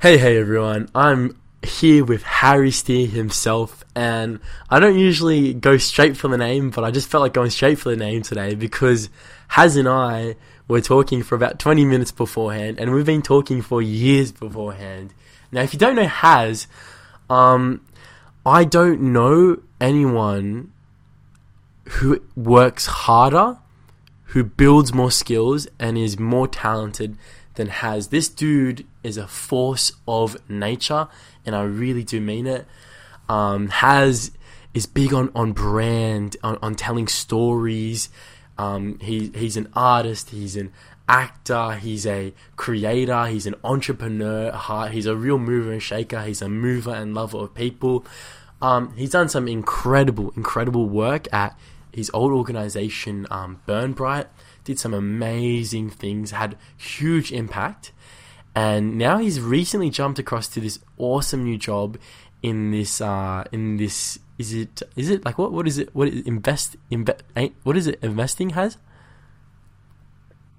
Hey, hey everyone. I'm here with Harry Steer himself, and I don't usually go straight for the name, but I just felt like going straight for the name today because Haz and I were talking for about 20 minutes beforehand, and we've been talking for years beforehand. Now, if you don't know Haz, um, I don't know anyone who works harder, who builds more skills, and is more talented than Haz. This dude is a force of nature, and I really do mean it. Um, Haz is big on, on brand, on, on telling stories. Um, he, he's an artist, he's an actor, he's a creator, he's an entrepreneur he's a real mover and shaker, he's a mover and lover of people. Um, he's done some incredible, incredible work at his old organization, um, Burn Bright did some amazing things, had huge impact, and now he's recently jumped across to this awesome new job in this uh, in this is it is it like what what is it what is invest invest what is it investing Haz?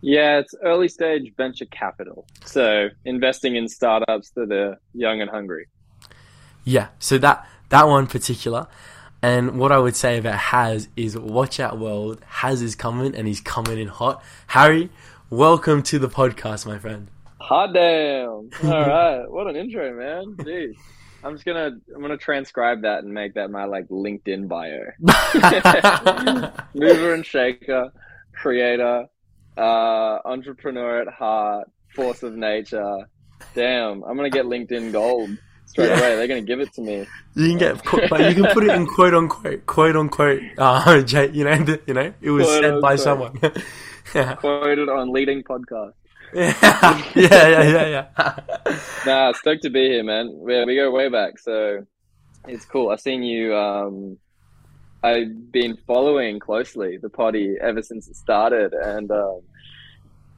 Yeah it's early stage venture capital. So investing in startups that are young and hungry. Yeah so that that one particular and what I would say about Haz is watch out world. Haz is coming and he's coming in hot. Harry, welcome to the podcast, my friend. Hot damn. All right. What an intro, man. Jeez. I'm just gonna I'm gonna transcribe that and make that my like LinkedIn bio. Mover and shaker, creator, uh, entrepreneur at heart, force of nature. Damn, I'm gonna get LinkedIn gold straight yeah. away. They're going to give it to me. You can get, but you can put it in quote unquote, quote unquote. Uh, you know, the, you know, it was quote said by someone. yeah. Quoted on leading podcast. yeah, yeah, yeah, yeah. nah, stoked to be here, man. Yeah, we go way back, so it's cool. I've seen you. Um, I've been following closely the potty ever since it started, and um,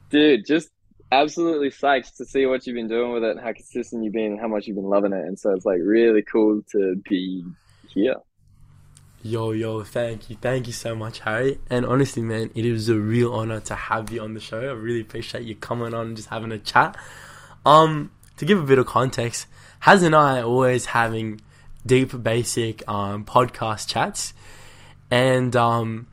dude, just absolutely psyched to see what you've been doing with it and how consistent you've been, and how much you've been loving it. And so it's like really cool to be here. Yo, yo, thank you. Thank you so much, Harry. And honestly, man, it is a real honor to have you on the show. I really appreciate you coming on and just having a chat. Um, to give a bit of context, Haz and I are always having deep, basic um, podcast chats. And um,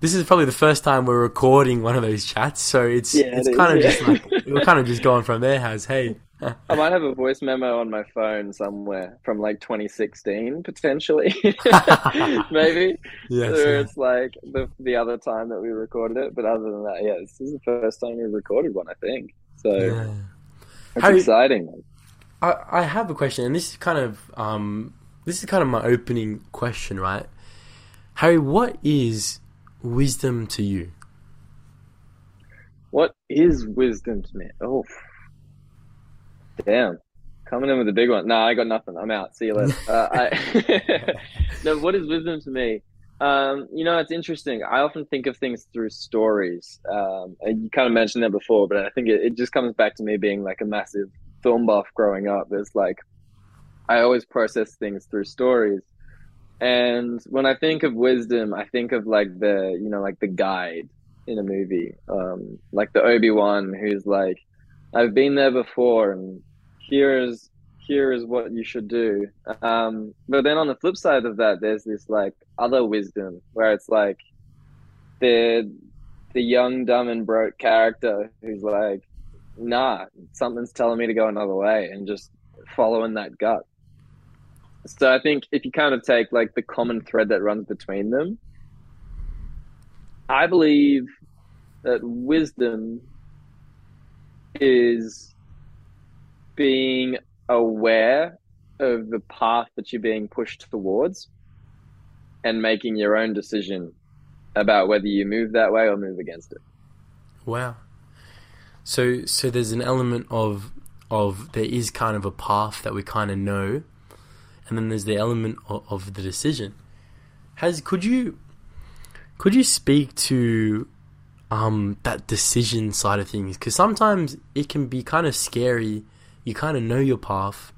this is probably the first time we're recording one of those chats, so it's yeah, it's it kind is, of yeah. just like we're kind of just going from there. Has hey, I might have a voice memo on my phone somewhere from like 2016 potentially, maybe. Yeah, so it's like the the other time that we recorded it, but other than that, yeah, this is the first time we recorded one, I think. So yeah. it's How exciting. I I have a question, and this is kind of um this is kind of my opening question, right? Harry, what is wisdom to you? What is wisdom to me? Oh, damn. Coming in with a big one. No, I got nothing. I'm out. See you later. uh, I... no, what is wisdom to me? Um, you know, it's interesting. I often think of things through stories. Um, you kind of mentioned that before, but I think it, it just comes back to me being like a massive film buff growing up. There's like, I always process things through stories. And when I think of wisdom, I think of like the, you know, like the guide in a movie, um, like the Obi Wan, who's like, I've been there before, and here is here is what you should do. Um, but then on the flip side of that, there's this like other wisdom where it's like the the young, dumb, and broke character who's like, nah, something's telling me to go another way, and just following that gut. So I think if you kind of take like the common thread that runs between them, I believe that wisdom is being aware of the path that you're being pushed towards and making your own decision about whether you move that way or move against it. Wow. So so there's an element of of there is kind of a path that we kind of know and then there's the element of, of the decision. Haz could you could you speak to um, that decision side of things? Because sometimes it can be kind of scary. You kind of know your path,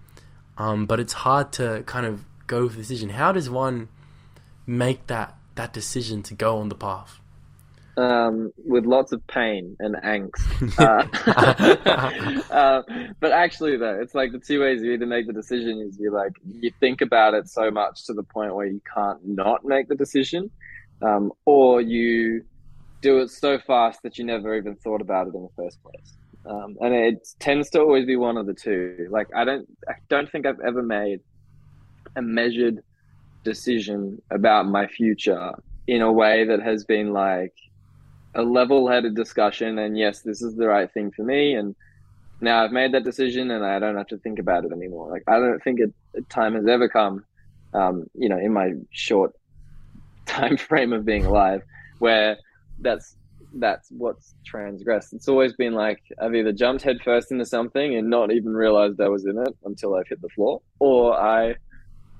um, but it's hard to kind of go with the decision. How does one make that that decision to go on the path? Um, with lots of pain and angst. Uh, uh, but actually, though, it's like the two ways you either make the decision is you like you think about it so much to the point where you can't not make the decision, um, or you do it so fast that you never even thought about it in the first place. Um, and it tends to always be one of the two. Like I don't, I don't think I've ever made a measured decision about my future in a way that has been like a level-headed discussion and yes this is the right thing for me and now i've made that decision and i don't have to think about it anymore. Like i don't think a, time has ever come um, you know in my short time frame of being alive where that's that's what's transgressed. It's always been like i've either jumped headfirst into something and not even realized i was in it until i've hit the floor or i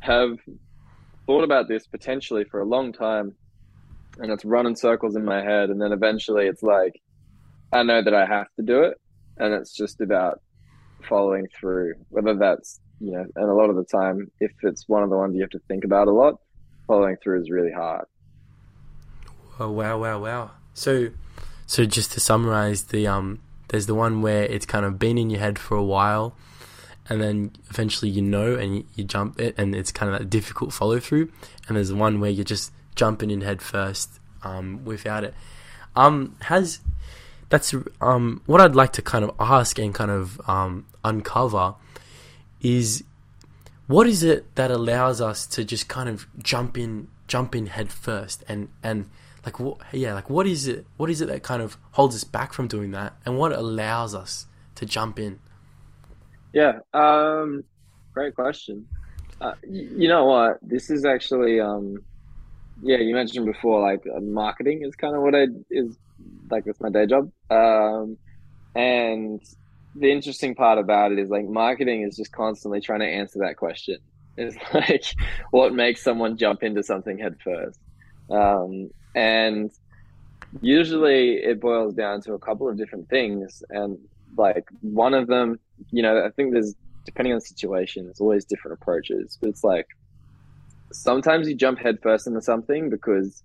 have thought about this potentially for a long time and it's running circles in my head and then eventually it's like i know that i have to do it and it's just about following through whether that's you know and a lot of the time if it's one of the ones you have to think about a lot following through is really hard. Oh wow wow wow. So so just to summarize the um there's the one where it's kind of been in your head for a while and then eventually you know and you, you jump it and it's kind of that difficult follow through and there's one where you're just jumping in head first um, without it um, Haz that's um, what I'd like to kind of ask and kind of um, uncover is what is it that allows us to just kind of jump in jump in head first and and like what yeah like what is it what is it that kind of holds us back from doing that and what allows us to jump in yeah, um, great question. Uh, you know what? This is actually, um, yeah, you mentioned before, like uh, marketing is kind of what I is like. That's my day job. Um, and the interesting part about it is like marketing is just constantly trying to answer that question. It's like what makes someone jump into something headfirst, um, and usually it boils down to a couple of different things. And like one of them, you know, I think there's depending on the situation, there's always different approaches. But it's like sometimes you jump headfirst into something because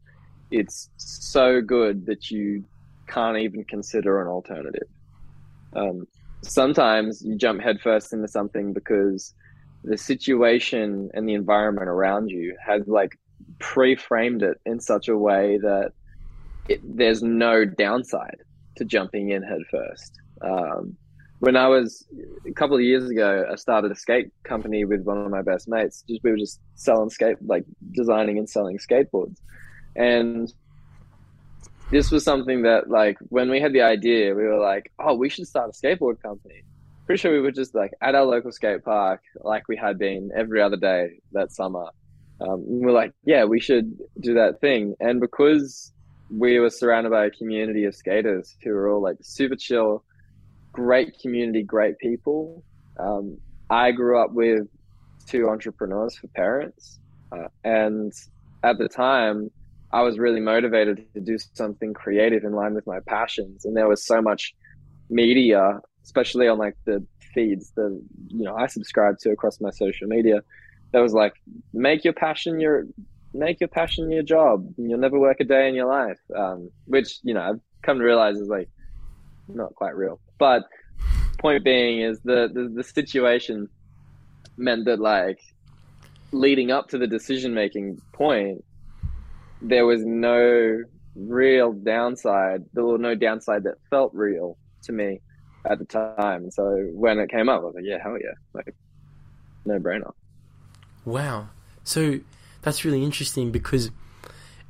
it's so good that you can't even consider an alternative. Um, sometimes you jump headfirst into something because the situation and the environment around you has like pre-framed it in such a way that it, there's no downside to jumping in headfirst. Um, when I was a couple of years ago, I started a skate company with one of my best mates. Just we were just selling skate, like designing and selling skateboards, and this was something that, like, when we had the idea, we were like, "Oh, we should start a skateboard company." Pretty sure we were just like at our local skate park, like we had been every other day that summer. Um, we we're like, "Yeah, we should do that thing," and because we were surrounded by a community of skaters who were all like super chill great community, great people. Um, I grew up with two entrepreneurs for parents, uh, and at the time, I was really motivated to do something creative in line with my passions. And there was so much media, especially on like the feeds that you know I subscribe to across my social media. That was like, make your passion your make your passion your job. You'll never work a day in your life. Um, which you know I've come to realize is like not quite real. But point being is the, the, the situation meant that like leading up to the decision making point, there was no real downside. There was no downside that felt real to me at the time. So when it came up, I was like, yeah, hell yeah, like no brainer. Wow. So that's really interesting because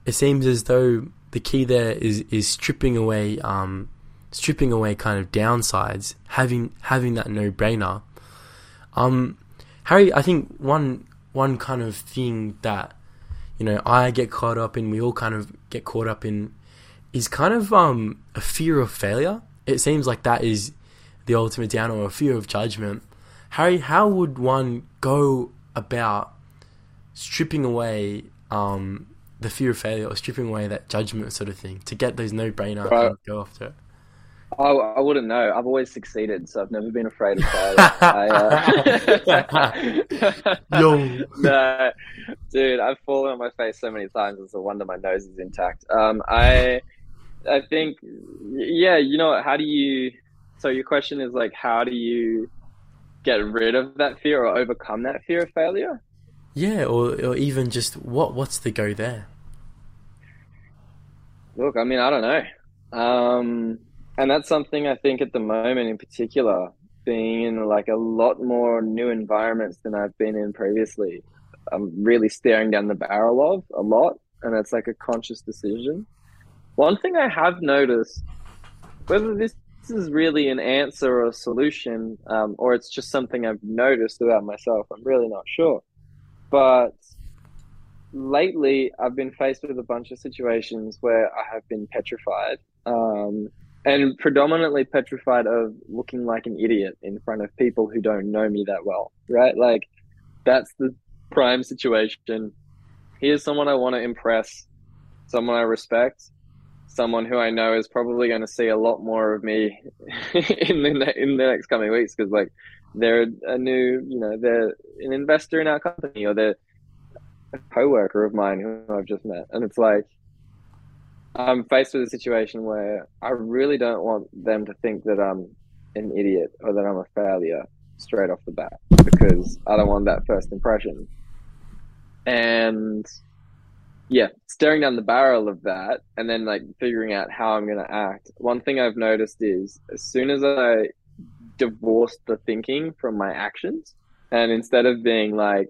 it seems as though the key there is is stripping away um, stripping away kind of downsides, having having that no brainer. Um, Harry, I think one one kind of thing that you know I get caught up in, we all kind of get caught up in, is kind of um a fear of failure. It seems like that is the ultimate down or a fear of judgment. Harry, how would one go about stripping away um, the fear of failure or stripping away that judgment sort of thing to get those no brainer right. go after it? I, I wouldn't know. I've always succeeded, so I've never been afraid of failure. I, uh... No, dude, I've fallen on my face so many times. It's a wonder my nose is intact. Um, I I think, yeah, you know, how do you? So your question is like, how do you get rid of that fear or overcome that fear of failure? Yeah, or or even just what what's the go there? Look, I mean, I don't know, um, and that's something I think at the moment, in particular, being in like a lot more new environments than I've been in previously. I'm really staring down the barrel of a lot, and it's like a conscious decision. One thing I have noticed, whether this is really an answer or a solution, um, or it's just something I've noticed about myself, I'm really not sure. But lately, I've been faced with a bunch of situations where I have been petrified, um, and predominantly petrified of looking like an idiot in front of people who don't know me that well, right? Like, that's the prime situation. Here's someone I want to impress, someone I respect, someone who I know is probably going to see a lot more of me in the in the next coming weeks because like they're a new, you know, they're an investor in our company or they're a coworker of mine who I've just met, and it's like I'm faced with a situation where I really don't want them to think that I'm an idiot or that I'm a failure straight off the bat because I don't want that first impression. And yeah, staring down the barrel of that and then like figuring out how I'm going to act. One thing I've noticed is as soon as I divorce the thinking from my actions, and instead of being like,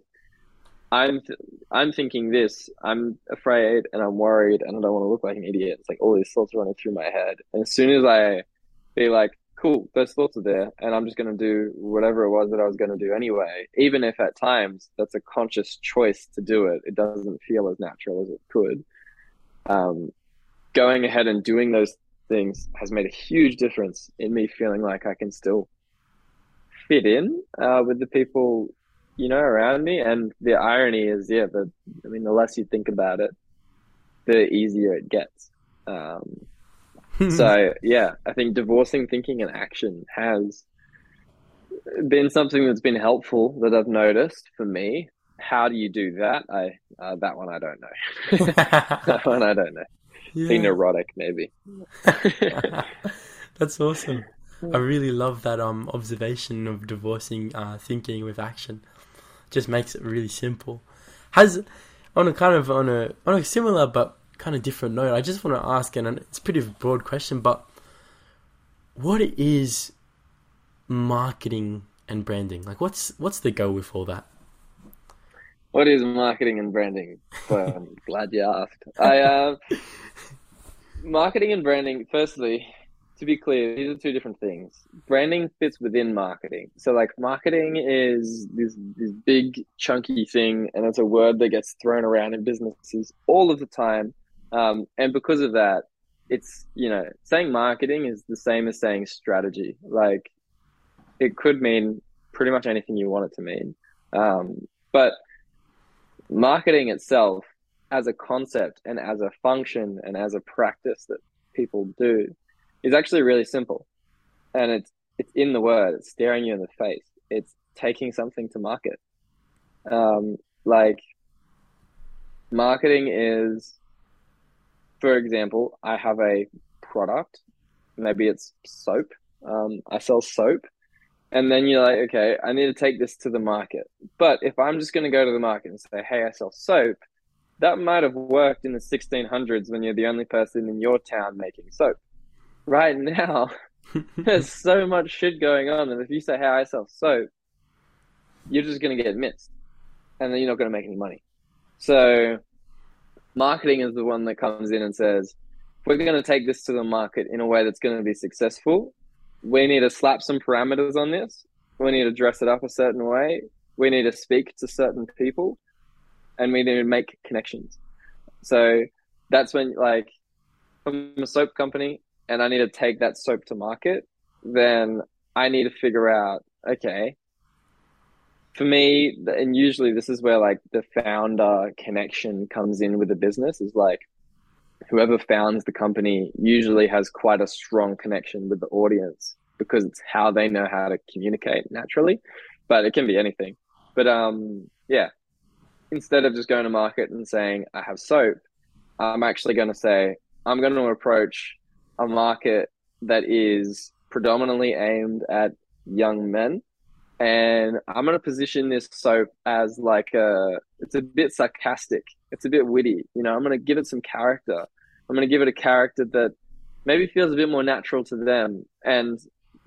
I'm th- I'm thinking this, I'm afraid and I'm worried and I don't want to look like an idiot. It's like all these thoughts running through my head. And as soon as I be like, cool, those thoughts are there, and I'm just going to do whatever it was that I was going to do anyway. Even if at times that's a conscious choice to do it, it doesn't feel as natural as it could. Um, going ahead and doing those things has made a huge difference in me feeling like I can still fit in uh, with the people you know around me. And the irony is, yeah, the I mean, the less you think about it, the easier it gets. Um, so yeah, I think divorcing thinking and action has been something that's been helpful that I've noticed for me. How do you do that? I uh, that one I don't know. that one I don't know. Yeah. Being neurotic, maybe. that's awesome. I really love that um observation of divorcing uh, thinking with action. Just makes it really simple. Haz on a kind of on a on a similar but kind of different note, I just want to ask, and it's a pretty broad question, but what is marketing and branding? Like, what's what's the go with all that? What is marketing and branding? Well, I'm glad you asked. I uh, marketing and branding. Firstly, to be clear, these are two different things. Branding fits within marketing. So, like, marketing is this this big chunky thing, and it's a word that gets thrown around in businesses all of the time um, and because of that, it's, you know, saying marketing is the same as saying strategy. Like it could mean pretty much anything you want it to mean. Um, but marketing itself as a concept and as a function and as a practice that people do is actually really simple. And it's, it's in the word, it's staring you in the face. It's taking something to market. Um, like marketing is for example, I have a product, maybe it's soap. Um, I sell soap, and then you're like, okay, I need to take this to the market. But if I'm just going to go to the market and say, hey, I sell soap, that might have worked in the 1600s when you're the only person in your town making soap. Right now, there's so much shit going on, and if you say, hey, I sell soap, you're just going to get missed, and then you're not going to make any money. So marketing is the one that comes in and says, we're going to take this to the market in a way that's going to be successful. We need to slap some parameters on this. We need to dress it up a certain way. We need to speak to certain people and we need to make connections. So that's when, like, I'm a soap company and I need to take that soap to market, then I need to figure out, okay, for me, and usually this is where like the founder connection comes in with the business is like whoever founds the company usually has quite a strong connection with the audience because it's how they know how to communicate naturally. But it can be anything. But um, yeah, instead of just going to market and saying I have soap, I'm actually going to say I'm going to approach a market that is predominantly aimed at young men. And I'm going to position this soap as like a, it's a bit sarcastic. It's a bit witty. You know, I'm going to give it some character. I'm going to give it a character that maybe feels a bit more natural to them. And,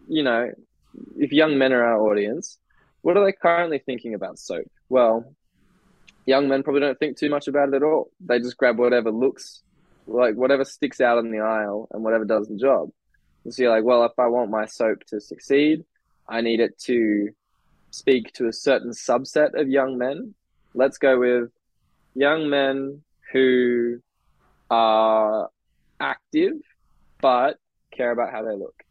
you know, if young men are our audience, what are they currently thinking about soap? Well, young men probably don't think too much about it at all. They just grab whatever looks like whatever sticks out in the aisle and whatever does the job. so you're like, well, if I want my soap to succeed, I need it to speak to a certain subset of young men. Let's go with young men who are active but care about how they look.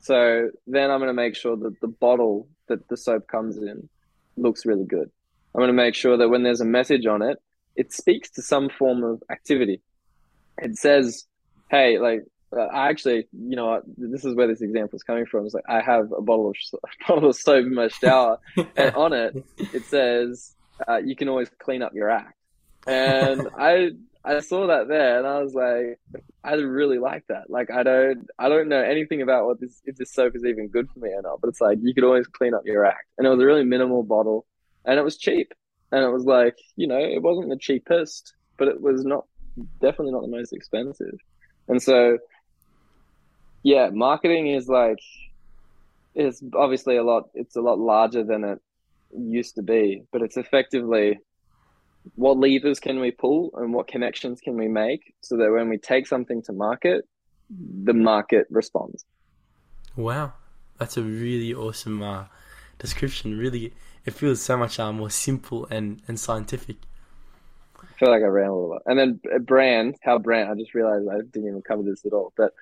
So then I'm going to make sure that the bottle that the soap comes in looks really good. I'm going to make sure that when there's a message on it, it speaks to some form of activity. It says, hey, like, uh, I actually, you know this is where this example is coming from. It's like, I have a bottle of, a bottle of soap in my shower, and on it, it says, uh, you can always clean up your act. And I, I saw that there and I was like, I really like that. Like I don't I don't know anything about what this if this soap is even good for me or not, but it's like you could always clean up your act. And it was a really minimal bottle and it was cheap. And it was like, you know, it wasn't the cheapest, but it was not definitely not the most expensive. And so yeah, marketing is like it's obviously a lot it's a lot larger than it used to be, but it's effectively what levers can we pull and what connections can we make so that when we take something to market, the market responds. Wow, that's a really awesome uh, description. Really, it feels so much uh, more simple and, and scientific. I feel like I ran a little bit. And then brand, how brand, I just realized I didn't even cover this at all, but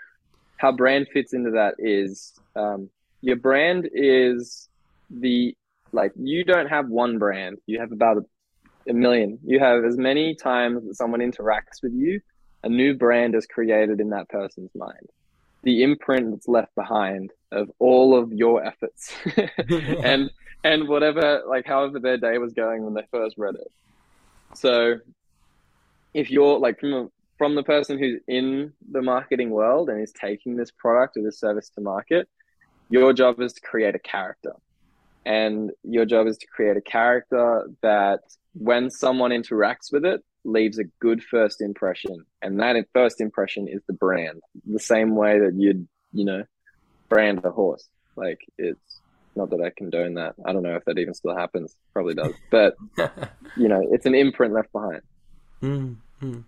how brand fits into that is um, your brand is the, like, you don't have one brand, you have about a million. You have as many times that someone interacts with you, a new brand is created in that person's mind. The imprint that's left behind of all of your efforts and and whatever like however their day was going when they first read it. So if you're like from a, from the person who's in the marketing world and is taking this product or this service to market, your job is to create a character. And your job is to create a character that when someone interacts with it, leaves a good first impression. And that first impression is the brand. The same way that you'd, you know, brand a horse. Like it's not that I condone that. I don't know if that even still happens. Probably does. But, you know, it's an imprint left behind. Mm-hmm.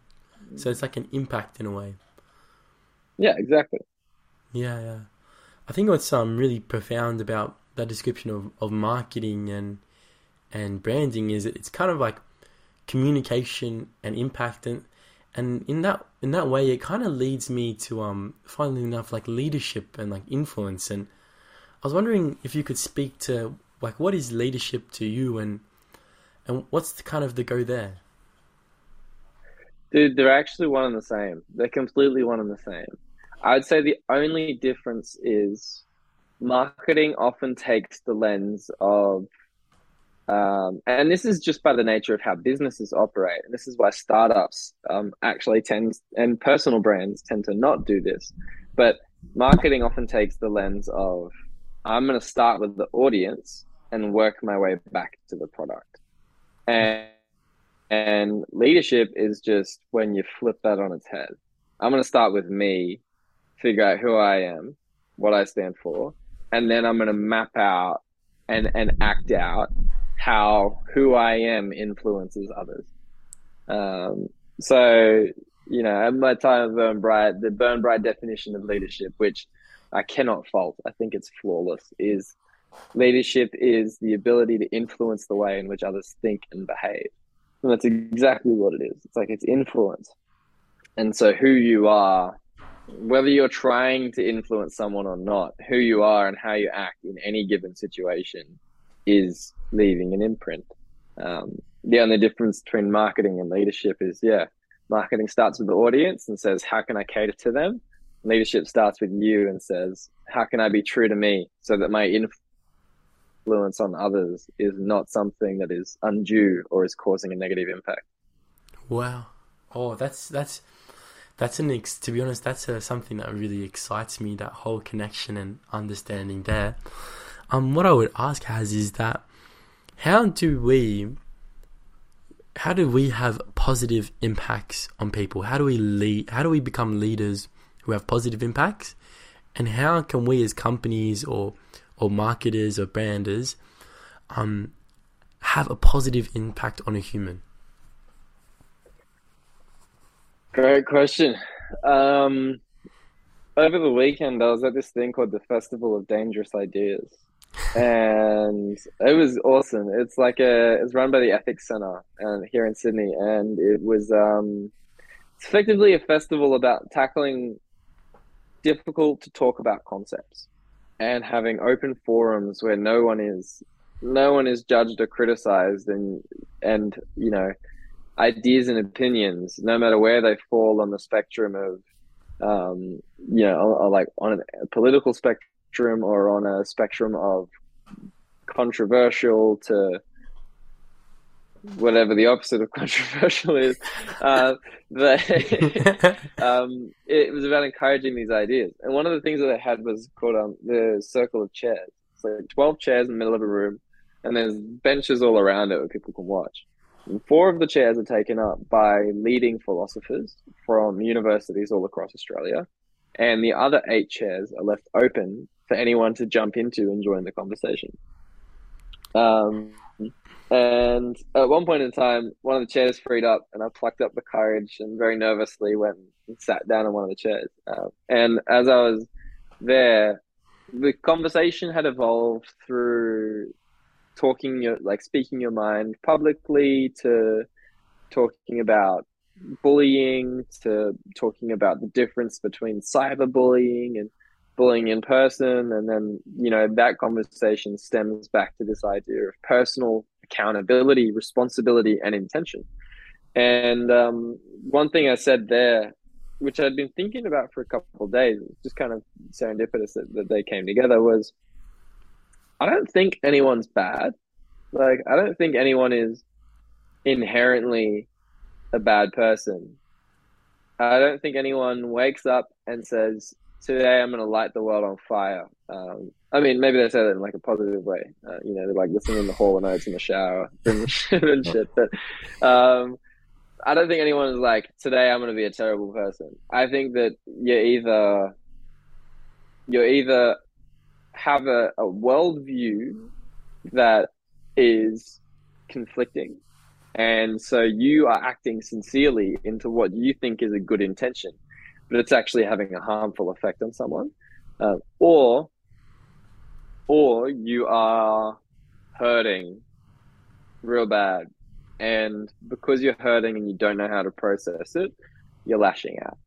So it's like an impact in a way. Yeah, exactly. Yeah, yeah. I think what's um really profound about that description of, of marketing and and branding is it's kind of like communication and impact and and in that in that way it kind of leads me to um finally enough like leadership and like influence and I was wondering if you could speak to like what is leadership to you and and what's the kind of the go there dude they're actually one and the same they're completely one and the same I'd say the only difference is marketing often takes the lens of um, and this is just by the nature of how businesses operate. And this is why startups um, actually tend and personal brands tend to not do this. But marketing often takes the lens of I'm going to start with the audience and work my way back to the product. And and leadership is just when you flip that on its head. I'm going to start with me, figure out who I am, what I stand for, and then I'm going to map out and and act out how who I am influences others. Um, so, you know, at my time of Burn Bright, the Burn Bright definition of leadership, which I cannot fault, I think it's flawless, is leadership is the ability to influence the way in which others think and behave. And that's exactly what it is. It's like it's influence. And so who you are, whether you're trying to influence someone or not, who you are and how you act in any given situation is leaving an imprint. Um, the only difference between marketing and leadership is, yeah, marketing starts with the audience and says, how can I cater to them? Leadership starts with you and says, how can I be true to me so that my influence on others is not something that is undue or is causing a negative impact? Wow. Oh, that's, that's, that's an ex- to be honest, that's uh, something that really excites me. That whole connection and understanding there. Um, what I would ask Haz is that how do we how do we have positive impacts on people? How do we lead? How do we become leaders who have positive impacts? And how can we, as companies or or marketers or branders, um, have a positive impact on a human? Great question. Um, over the weekend, I was at this thing called the Festival of Dangerous Ideas, and it was awesome. It's like a it's run by the Ethics Center and here in Sydney, and it was um, it's effectively a festival about tackling difficult to talk about concepts and having open forums where no one is no one is judged or criticized and and you know ideas and opinions no matter where they fall on the spectrum of um, you know like on a political spectrum or on a spectrum of controversial to whatever the opposite of controversial is. Uh, but um, it was about encouraging these ideas. And one of the things that I had was called um, the circle of chairs. It's like 12 chairs in the middle of a room, and there's benches all around it where people can watch. And four of the chairs are taken up by leading philosophers from universities all across Australia. And the other eight chairs are left open for anyone to jump into and join the conversation. Um, and at one point in time, one of the chairs freed up, and I plucked up the courage and very nervously went and sat down on one of the chairs. Uh, and as I was there, the conversation had evolved through talking your like speaking your mind publicly to talking about bullying to talking about the difference between cyberbullying and bullying in person and then you know that conversation stems back to this idea of personal accountability responsibility and intention. And um, one thing i said there which i'd been thinking about for a couple of days just kind of serendipitous that, that they came together was i don't think anyone's bad. Like i don't think anyone is inherently a bad person. I don't think anyone wakes up and says today I'm going to light the world on fire. Um, I mean, maybe they say that in like a positive way. Uh, you know, they're like listening in the Hall and Oates in the shower and shit. But um, I don't think anyone is like, today I'm going to be a terrible person. I think that you're either you either have a, a worldview that is conflicting. And so you are acting sincerely into what you think is a good intention but it's actually having a harmful effect on someone, uh, or or you are hurting real bad, and because you're hurting and you don't know how to process it, you're lashing out.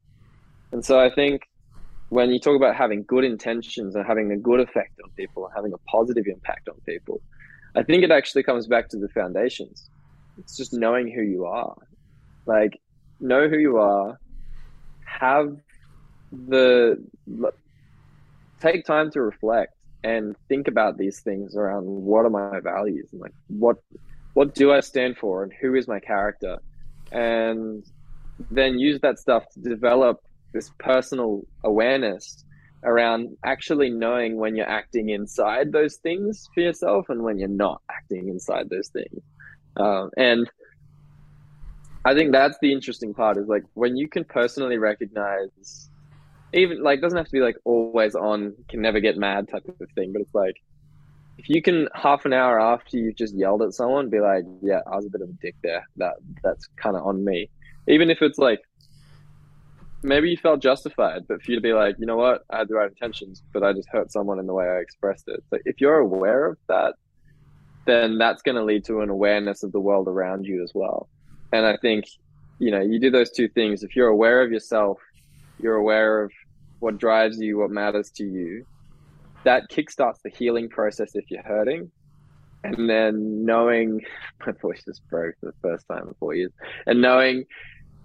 And so I think when you talk about having good intentions and having a good effect on people and having a positive impact on people, I think it actually comes back to the foundations. It's just knowing who you are. Like, know who you are, have the take time to reflect and think about these things around what are my values and like what what do I stand for and who is my character? And then use that stuff to develop this personal awareness around actually knowing when you're acting inside those things for yourself and when you're not acting inside those things. Um, and I think that's the interesting part is like when you can personally recognize even like doesn't have to be like always on can never get mad type of thing, but it's like if you can half an hour after you've just yelled at someone be like, Yeah, I was a bit of a dick there. That that's kinda on me. Even if it's like maybe you felt justified, but for you to be like, you know what, I had the right intentions, but I just hurt someone in the way I expressed it. So if you're aware of that, then that's going to lead to an awareness of the world around you as well. And I think, you know, you do those two things. If you're aware of yourself, you're aware of what drives you, what matters to you, that kickstarts the healing process if you're hurting. And then knowing my voice just broke for the first time in four years. And knowing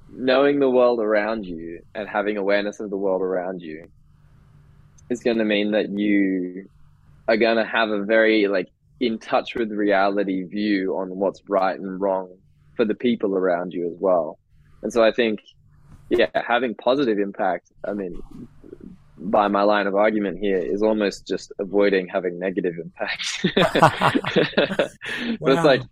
knowing the world around you and having awareness of the world around you is to mean that you are going to have a very like in touch with reality view on what's right and wrong for the people around you as well. And so I think yeah, having positive impact. I mean, by my line of argument here is almost just avoiding having negative impact. but wow. it's like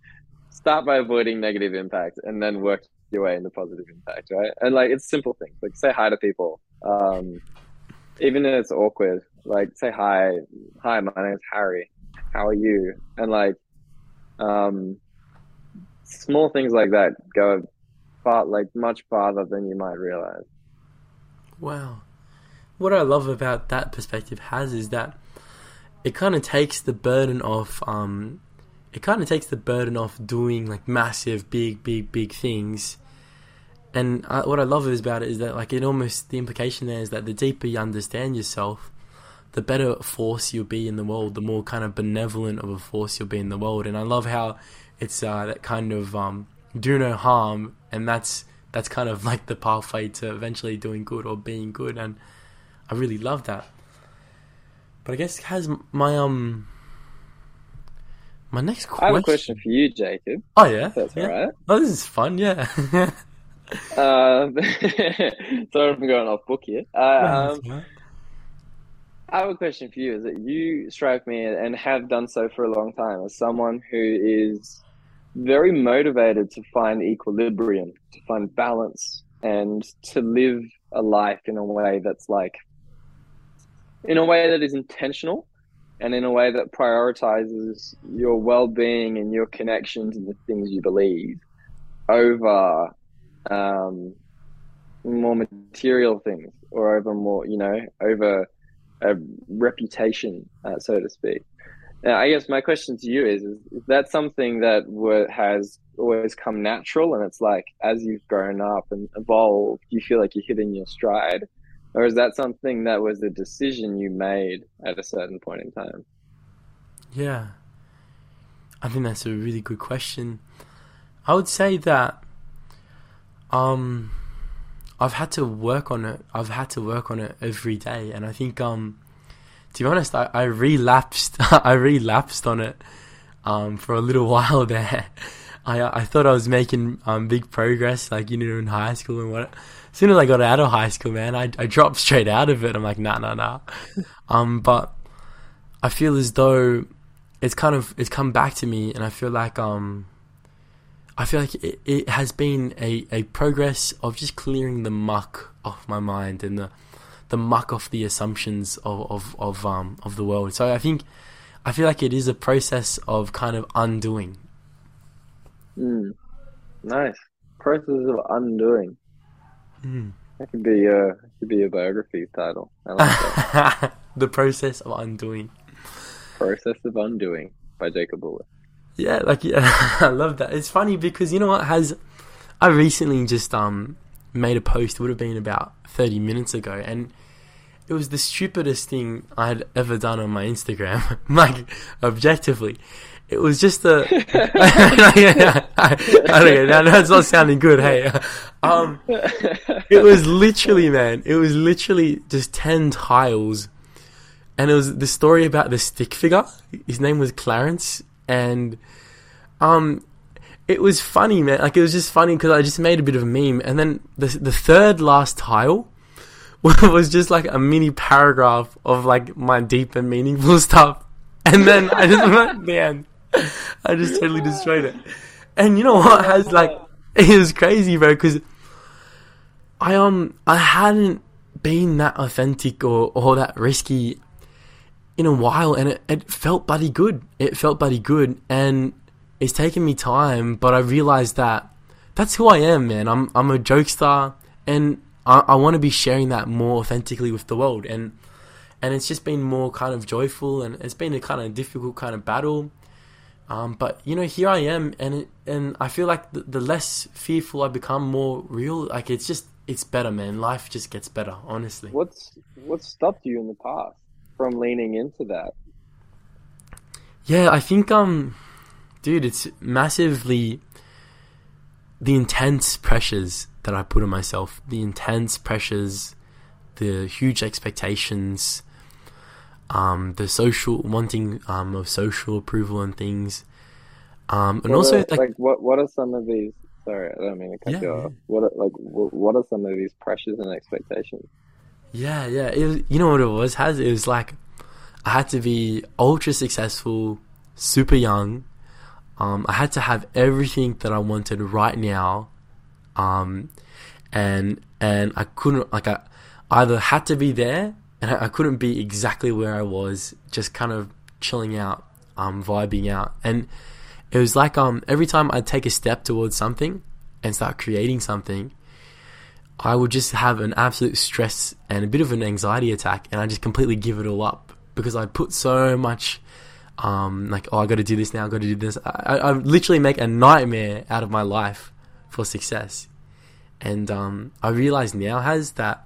start by avoiding negative impact and then work your way into positive impact, right? And like it's simple things like say hi to people, um, even if it's awkward. Like say hi, hi, my name's Harry. How are you? And like, um, small things like that go far, like much farther than you might realize. Wow what I love about that perspective Haz is that it kind of takes the burden off. Um, it kind of takes the burden off doing like massive, big, big, big things. And I, what I love is about it is that like it almost the implication there is that the deeper you understand yourself, the better force you'll be in the world, the more kind of benevolent of a force you'll be in the world. And I love how it's uh, that kind of um, do no harm, and that's that's kind of like the pathway to eventually doing good or being good. And I really love that. But I guess Haz my um my next question. I have a question for you, Jacob. Oh yeah, that's yeah. all right. Oh, this is fun. Yeah. uh, sorry, I'm going off book here. Uh, um, I have a question for you. Is that you strike me and have done so for a long time as someone who is very motivated to find equilibrium, to find balance, and to live a life in a way that's like in a way that is intentional and in a way that prioritizes your well-being and your connections and the things you believe over um, more material things or over more you know over a reputation uh, so to speak. Now i guess my question to you is is, is that something that were, has always come natural? And it's like as you've grown up and evolved you feel like you're hitting your stride or is that something that was a decision you made at a certain point in time? Yeah. I think that's a really good question. I would say that um I've had to work on it. I've had to work on it every day and I think um to be honest I, I relapsed I relapsed on it um for a little while there. I I thought I was making um big progress like you know in high school and what as soon as I got out of high school, man, I, I dropped straight out of it. I'm like, nah, nah, nah. um, but I feel as though it's kind of it's come back to me, and I feel like um, I feel like it, it has been a, a progress of just clearing the muck off my mind and the the muck off the assumptions of of of um of the world. So I think I feel like it is a process of kind of undoing. Mm. Nice process of undoing. Mm. That could be a could be a biography title. I like that. the process of undoing. Process of undoing by Jacob Bullock. Yeah, like yeah, I love that. It's funny because you know what Haz I recently just um made a post. It would have been about thirty minutes ago, and it was the stupidest thing I had ever done on my Instagram. like objectively, it was just a. I don't know. That's not sounding good. Hey, um, it was literally, man. It was literally just ten tiles, and it was the story about the stick figure. His name was Clarence, and um, it was funny, man. Like it was just funny because I just made a bit of a meme, and then the the third last tile was just like a mini paragraph of like my deep and meaningful stuff. And then I just went, man, I just totally destroyed it. And you know what Haz like it was crazy, bro, because I um I hadn't been that authentic or or that risky in a while, and it, it felt buddy good. It felt buddy good, and it's taken me time, but I realized that that's who I am, man. I'm I'm a jokester, and I, I want to be sharing that more authentically with the world, and and it's just been more kind of joyful, and it's been a kind of difficult kind of battle um, but you know, here I am, and it, and I feel like the, the, less fearful I become, more real. Like it's just it's better, man. Life just gets better, honestly. What's what stopped you in the past from leaning into that? Yeah, I think um, dude, it's massively the intense pressures that I put on myself, the intense pressures, the huge expectations, um, the social wanting um, of social approval and things. Um, and what also, are, like, like, what what are some of these Sorry, I don't mean to cut Yeah, you yeah. off. What are- like wh- what are some of these pressures and expectations? Yeah, yeah. It was, you know what it was? Haz it was like I had to be ultra successful, super young. Um, I had to have everything that I wanted right now, um, and and I couldn't like I either had to be there and I, I couldn't be exactly where I was, just kind of chilling out, um, vibing out, and it was like um every time I'd take a step towards something and start creating something. I would just have an absolute stress and a bit of an anxiety attack, and I just completely give it all up because I put so much, um, like oh I got to do this now, I got to do this. I, I, I literally make a nightmare out of my life for success, and um, I realize now Haz that,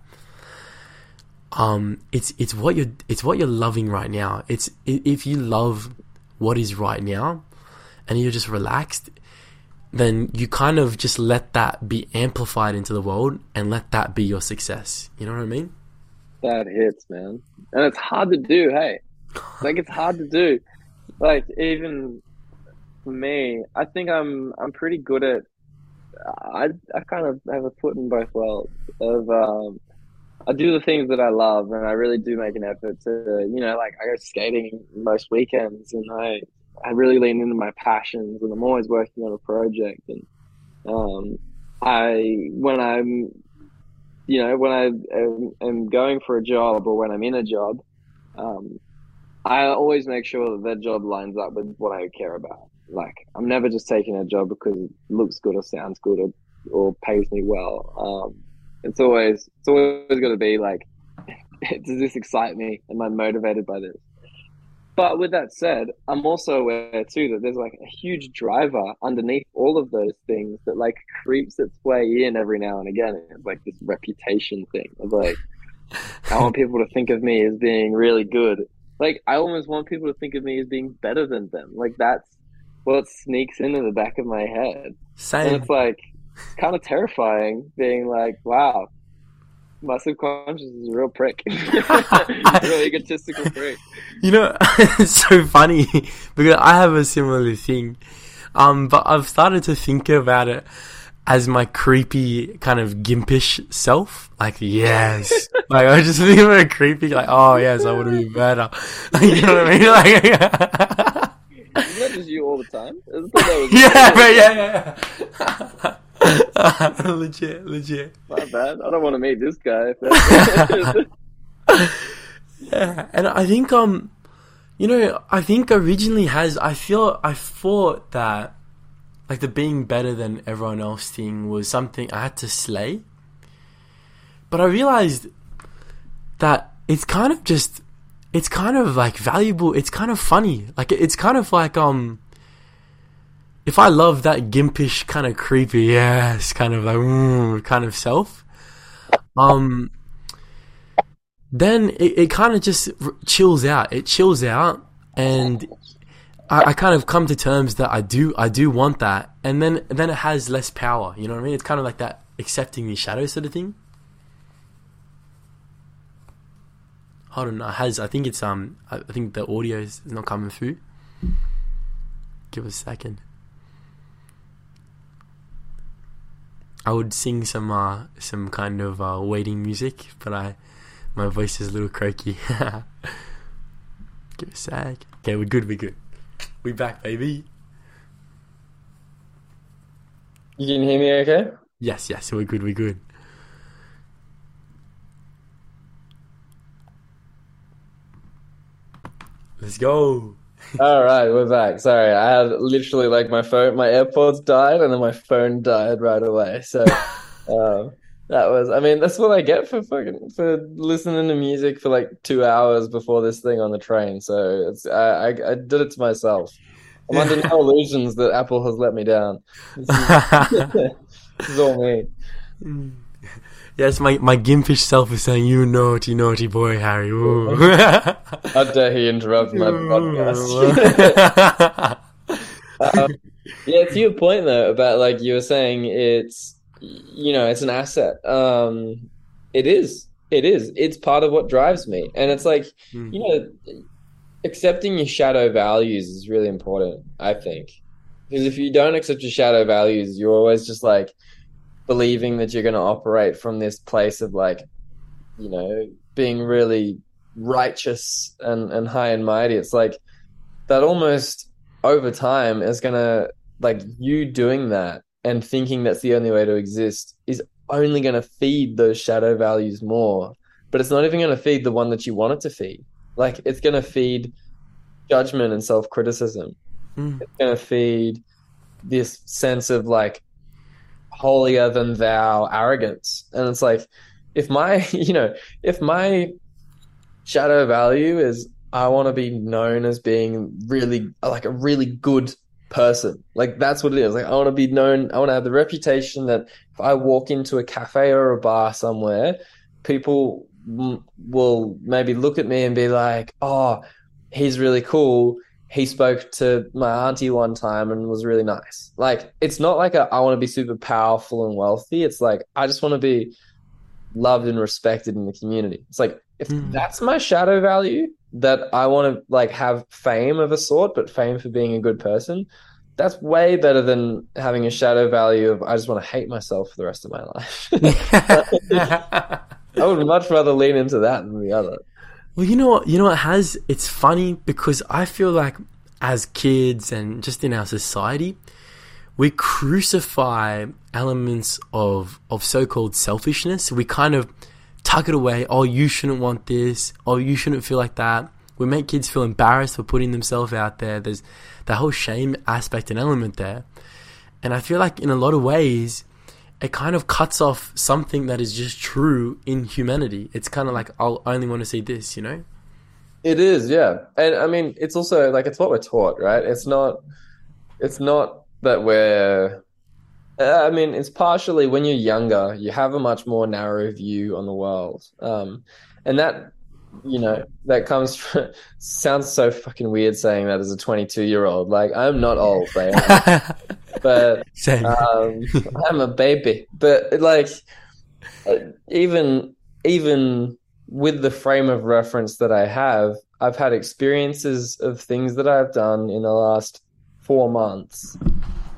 um, it's it's what you're it's what you're loving right now. It's if you love what is right now, and you're just relaxed, then you kind of just let that be amplified into the world and let that be your success. You know what I mean? That hits, man, and it's hard to do. Hey, like it's hard to do. Like even for me, I think I'm I'm pretty good at. I I kind of have a foot in both worlds of um, I do the things that I love, and I really do make an effort to, you know, like I go skating most weekends, and I I really lean into my passions, and I'm always working on a project, and um, I when I'm, you know, when I am, am going for a job or when I'm in a job, um, I always make sure that that job lines up with what I care about. Like I'm never just taking a job because it looks good or sounds good or or pays me well. Um, it's always it's always going to be like, does this excite me? Am I motivated by this? But with that said, I'm also aware too that there's like a huge driver underneath all of those things that like creeps its way in every now and again. It's like this reputation thing of like, I want people to think of me as being really good. Like I almost want people to think of me as being better than them. Like that's what sneaks into the back of my head. And it's like it's kind of terrifying being like, wow, my subconscious is a real prick. real egotistical prick. You know, it's so funny because I have a similar thing. Um, but I've started to think about it as my creepy kind of gimpish self. Like, yes. like, I just think of it creepy, like, oh, yes, I would be better. you know what I mean? Like, just you all the time? That was yeah, but yeah, yeah. legit, legit. My bad. I don't want to meet this guy. Yeah, and I think um, you know, I think originally Haz I feel I thought that like the being better than everyone else thing was something I had to slay, but I realized that it's kind of just it's kind of like valuable. It's kind of funny. Like it's kind of like um. If I love that gimpish kind of creepy, yes, kind of like mm, kind of self, um, then it, it kind of just chills out. It chills out, and I, I kind of come to terms that I do I do want that, and then then it has less power. You know what I mean? It's kind of like that accepting the shadow sort of thing. Hold on, it has I think it's um I I think the audio is not coming through. Give us a second. I would sing some uh some kind of uh waiting music, but I my voice is a little croaky. Give a sec. Okay, we're good, we're good. We back, baby. you can hear me okay? Yes, yes, we're good, we're good. Let's go. All right, we're back. Sorry, I had literally like my phone, my AirPods died, and then my phone died right away. So, um, that was, I mean, that's what I get for fucking for listening to music for like two hours before this thing on the train. So it's, I, I, I did it to myself. I'm under no illusions that Apple has let me down. This is, this is all me. Yes, my, my gimpish self is saying, You naughty, naughty boy, Harry. Ooh. How dare he interrupt my podcast? Um, yeah, to your point though about like you were saying, it's you know it's an asset. Um, it is, it is. It's part of what drives me, and it's like Mm. you know, accepting your shadow values is really important. I think, Because if you don't accept your shadow values, you're always just like believing that you're going to operate from this place of like, you know, being really righteous and, and high and mighty. It's like that almost over time is going to, like, you doing that and thinking that's the only way to exist is only going to feed those shadow values more. But it's not even going to feed the one that you want it to feed. Like, it's going to feed judgment and self criticism. Mm. It's going to feed this sense of like holier than thou arrogance. And it's like, if my, you know, if my shadow value is I want to be known as being really like a really good person. Like that's what it is. Like I want to be known. I want to have the reputation that if I walk into a cafe or a bar somewhere, people will maybe look at me and be like, "Oh, he's really cool." He spoke to my auntie one time and was really nice. Like it's not like a, I want to be super powerful and wealthy. It's like I just want to be loved and respected in the community. It's like if Mm. that's my shadow value that I want to like have fame of a sort, but fame for being a good person, that's way better than having a shadow value of I just want to hate myself for the rest of my life. I would much rather lean into that than the other. Well, you know what? You know what Haz? It's funny because I feel like as kids and just in our society, we crucify elements of of so-called selfishness. We kind of tuck it away. Oh, you shouldn't want this. Oh, you shouldn't feel like that. We make kids feel embarrassed for putting themselves out there. There's that whole shame aspect and element there. And I feel like in a lot of ways, it kind of cuts off something that is just true in humanity. It's kind of like I'll only want to see this, you know? It is, yeah. And I mean, it's also like it's what we're taught, right? It's not it's not that we're uh, I mean, it's partially when you're younger, you have a much more narrow view on the world. Um, and that, you know, that comes from, sounds so fucking weird saying that as a 22 year old. Like, I'm not old, man, but um, I'm a baby. But like, even even with the frame of reference that I have, I've had experiences of things that I've done in the last four months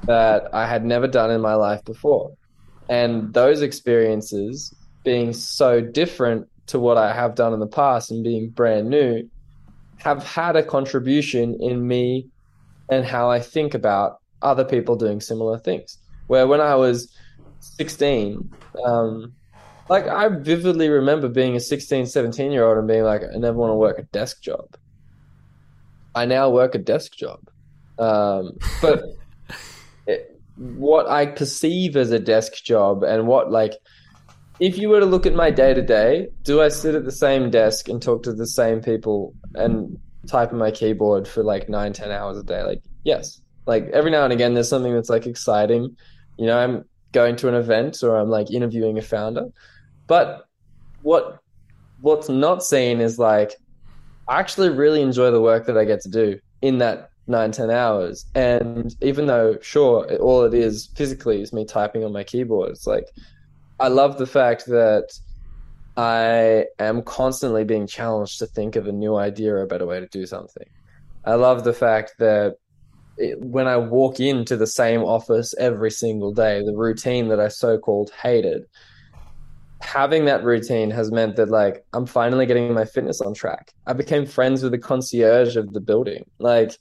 that I had never done in my life before. And those experiences being so different to what I have done in the past and being brand new have had a contribution in me and how I think about other people doing similar things. Where when I was 16, um, like I vividly remember being a 16, 17 year old and being like, I never want to work a desk job. I now work a desk job. Um, but it, what I perceive as a desk job and what like if you were to look at my day to day, do I sit at the same desk and talk to the same people and type on my keyboard for like nine, ten hours a day? Like, yes. Like every now and again there's something that's like exciting. You know, I'm going to an event or I'm like interviewing a founder. But what what's not seen is like I actually really enjoy the work that I get to do in that nine, ten hours. And even though, sure, all it is physically is me typing on my keyboard, it's like I love the fact that I am constantly being challenged to think of a new idea or a better way to do something. I love the fact that it, when I walk into the same office every single day, the routine that I so called hated, having that routine has meant that like I'm finally getting my fitness on track. I became friends with the concierge of the building. Like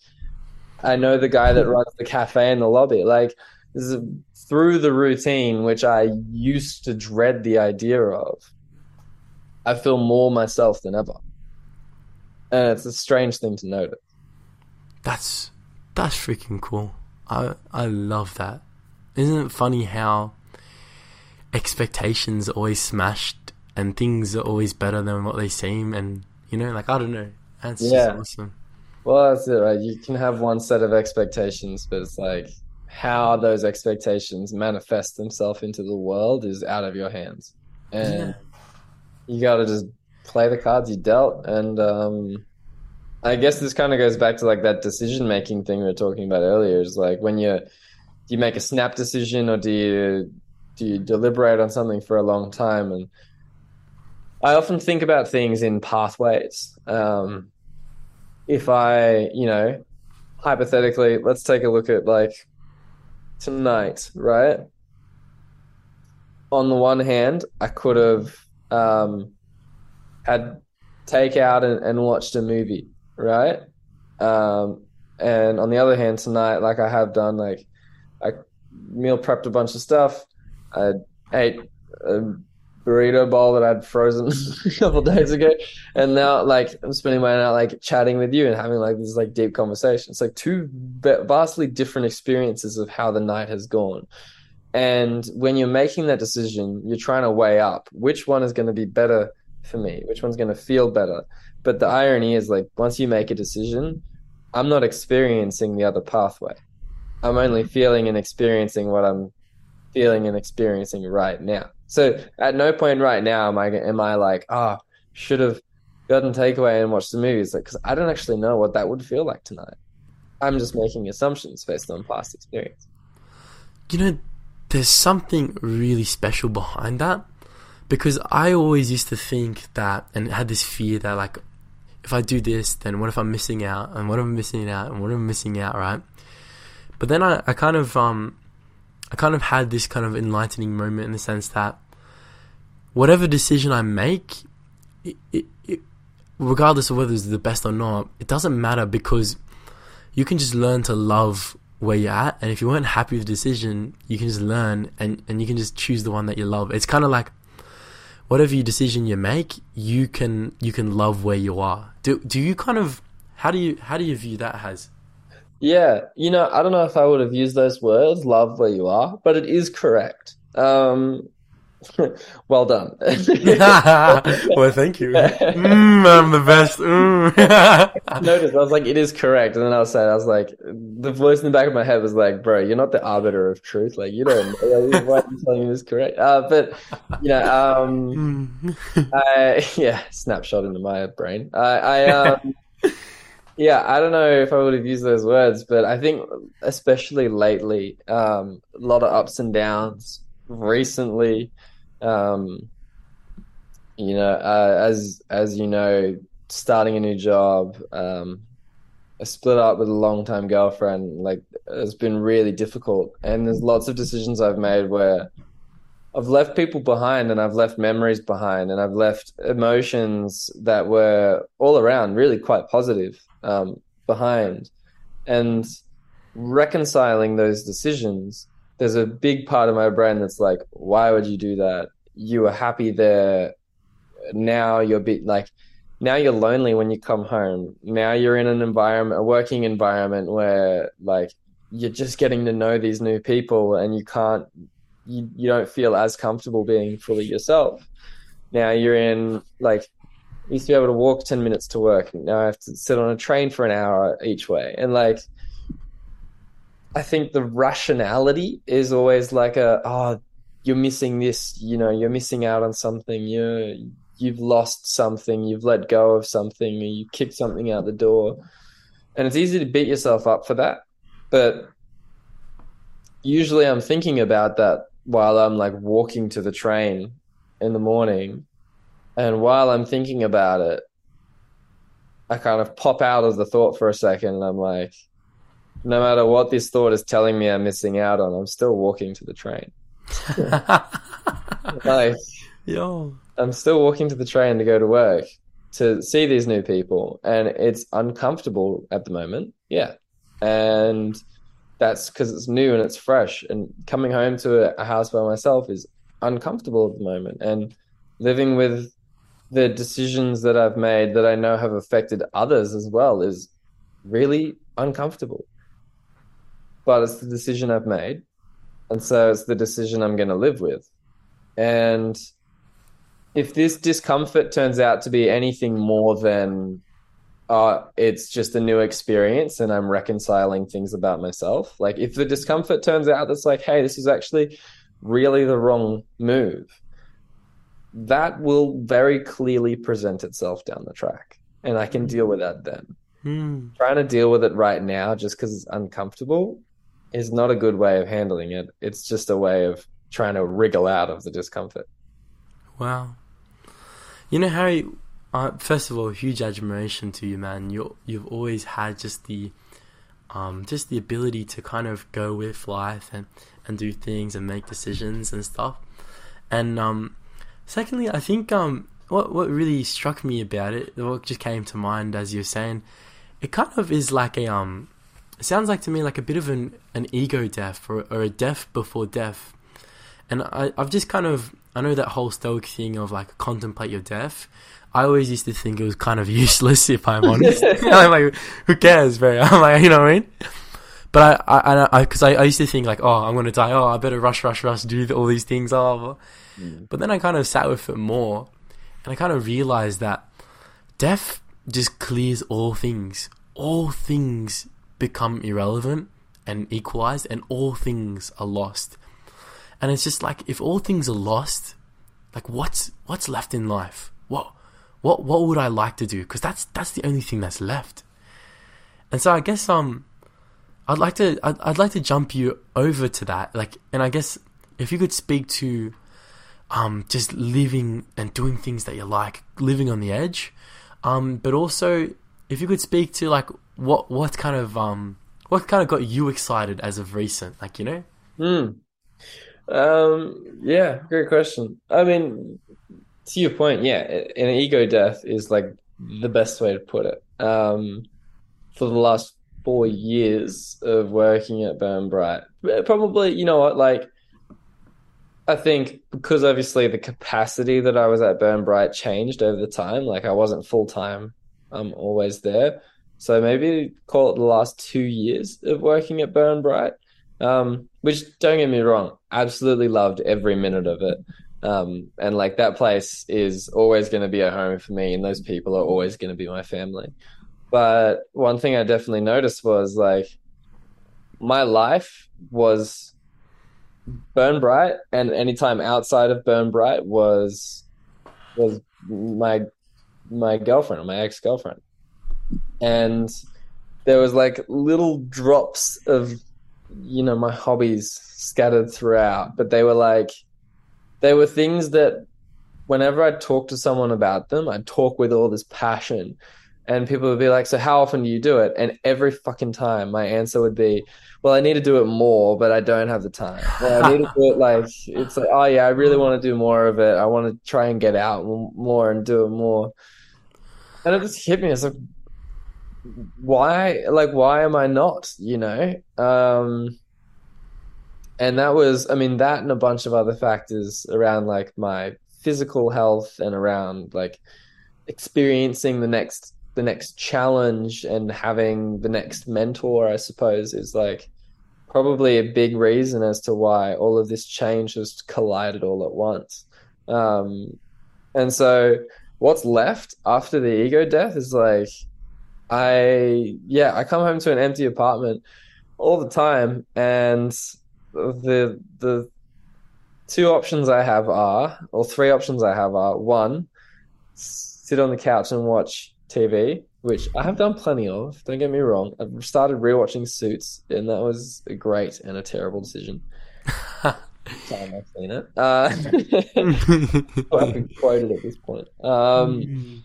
I know the guy that runs the cafe in the lobby. Like this is through the routine, which I used to dread the idea of. I feel more myself than ever, and it's a strange thing to notice. That's that's freaking cool. I I love that. Isn't it funny how expectations are always smashed and things are always better than what they seem and you know, like I don't know. That's Yeah. just awesome. Well, that's it, right? You can have one set of expectations, but it's like how those expectations manifest themselves into the world is out of your hands. And Yeah. you got to just play the cards you dealt. And um, I guess this kind of goes back to like that decision making thing we were talking about earlier. Is like when you do you make a snap decision or do you do you deliberate on something for a long time? And I often think about things in pathways. Um, if I, you know, hypothetically, let's take a look at like tonight, right? On the one hand, I could have um, had takeout and, and watched a movie, right? Um, and on the other hand, tonight, like I have done, like I meal prepped a bunch of stuff. I ate a burrito bowl that I'd frozen a couple days ago, and now like I'm spending my night like chatting with you and having like this like deep conversation. It's like two vastly different experiences of how the night has gone. And when you're making that decision, you're trying to weigh up which one is going to be better for me, which one's going to feel better. But the irony is like once you make a decision, I'm not experiencing the other pathway. I'm only feeling and experiencing what I'm feeling and experiencing right now. So at no point right now am I am I like, ah, oh, should have gotten takeaway and watched the movies, because like, I don't actually know what that would feel like tonight. I'm just making assumptions based on past experience. You know, there's something really special behind that because I always used to think that and had this fear that like if I do this, then what if I'm missing out? And what if I'm missing out? And what if I'm missing out? Right? But then I, I kind of um, I kind of had this kind of enlightening moment in the sense that whatever decision I make, it, it, it, regardless of whether it's the best or not, it doesn't matter because you can just learn to love where you're at. And if you weren't happy with the decision, you can just learn and, and you can just choose the one that you love. It's kind of like whatever your decision you make, you can you can love where you are. Do do you kind of how do you how do you view that as? Yeah, you know, I don't know if I would have used those words, love where you are, but it is correct. Um, well done. well, thank you. Mm, I'm the best. Mm. I noticed. I was like, it is correct, and then I was saying, I was like, the voice in the back of my head was like, bro, you're not the arbiter of truth. Like, you don't know why I'm telling you this correct. Uh, but you know, um, I, yeah, snapshot into my brain. I, I um, yeah, I don't know if I would have used those words, but I think especially lately, um, a lot of ups and downs. Recently, um, you know, uh, as as you know, starting a new job, um, split up with a long time girlfriend. Like, it's been really difficult, and there's lots of decisions I've made where I've left people behind, and I've left memories behind, and I've left emotions that were all around really quite positive um, behind, and reconciling those decisions there's a big part of my brain that's like, why would you do that? You were happy there. Now you're bit like, now you're lonely when you come home. Now you're in an environment, a working environment where like you're just getting to know these new people and you can't, you, you don't feel as comfortable being fully yourself. Now you're in like, used to be able to walk 10 minutes to work. Now I have to sit on a train for an hour each way. And like, I think the rationality is always like a oh you're missing this you know you're missing out on something. You you've lost something. You've let go of something. Or you kicked something out the door. And it's easy to beat yourself up for that. But usually I'm thinking about that while I'm like walking to the train in the morning and while I'm thinking about it I kind of pop out of the thought for a second and I'm like no matter what this thought is telling me I'm missing out on, I'm still walking to the train. like, yo, I'm still walking to the train to go to work to see these new people, and it's uncomfortable at the moment. Yeah, and that's because it's new and it's fresh. And coming home to a, a house by myself is uncomfortable at the moment, and living with the decisions that I've made that I know have affected others as well is really uncomfortable but it's the decision I've made. And so it's the decision I'm going to live with. And if this discomfort turns out to be anything more than uh, it's just a new experience and I'm reconciling things about myself, like if the discomfort turns out that's like, hey, this is actually really the wrong move, that will very clearly present itself down the track. And I can deal with that then. Mm. Trying to deal with it right now just because it's uncomfortable is not a good way of handling it. It's just a way of trying to wriggle out of the discomfort. Wow. You know, Harry. Uh, first of all, huge admiration to you, man. You you've always had just the um, just the ability to kind of go with life and, and do things and make decisions and stuff. And um, secondly, I think um, what what really struck me about it, what just came to mind as you're saying, it kind of is like a um, it sounds like to me like a bit of an an ego death or, or a death before death. And I, I've just kind of I know that whole stoic thing of like contemplate your death. I always used to think it was kind of useless if I'm honest. I'm like, who cares, bro? I'm like, you know what I mean? But I, I, I, because I, I, I, used to think like, oh, I'm gonna die. Oh, I better rush, rush, rush, do all these things. Oh, mm. but then I kind of sat with it more, and I kind of realized that death just clears all things. All things become irrelevant and equalized, and all things are lost. And it's just like if all things are lost, like what's what's left in life? What what what would I like to do? Because that's that's the only thing that's left. And so I guess um, I'd like to I'd, I'd like to jump you over to that. Like, and I guess if you could speak to um just living and doing things that you like, living on the edge, um, but also if you could speak to like what what kind of um what kind of got you excited as of recent, like you know. Hmm. Um, yeah, great question. I mean, to your point, yeah, an ego death is like the best way to put it. Um, for the last four years of working at Burn Bright, probably, you know what, like, I think because obviously the capacity that I was at Burn Bright changed over the time. Like, I wasn't full time, I'm always there. So maybe call it the last two years of working at Burn Bright. Um, which don't get me wrong, absolutely loved every minute of it. Um, and like that place is always going to be a home for me, and those people are always going to be my family. But one thing I definitely noticed was like my life was burn bright, and anytime outside of burn bright was was my my girlfriend or my ex girlfriend, and there was like little drops of you know my hobbies scattered throughout, but they were like they were things that whenever I talk to someone about them, I'd talk with all this passion. And people would be like, So, how often do you do it? And every fucking time, my answer would be, Well, I need to do it more, but I don't have the time. Well, I need to do it like, it's like, Oh, yeah, I really want to do more of it. I want to try and get out more and do it more. And it just hit me. It's like, why, like, why am I not, you know? Um, and that was i mean that and a bunch of other factors around like my physical health and around like experiencing the next the next challenge and having the next mentor i suppose is like probably a big reason as to why all of this change has collided all at once. Um, and so what's left after the ego death is like i yeah i come home to an empty apartment all the time and the the two options I have are, or three options I have are one, sit on the couch and watch TV, which I have done plenty of. Don't get me wrong. I've started rewatching Suits, and that was a great and a terrible decision. Time I've seen it. Uh, I've been quoted at this point. Um,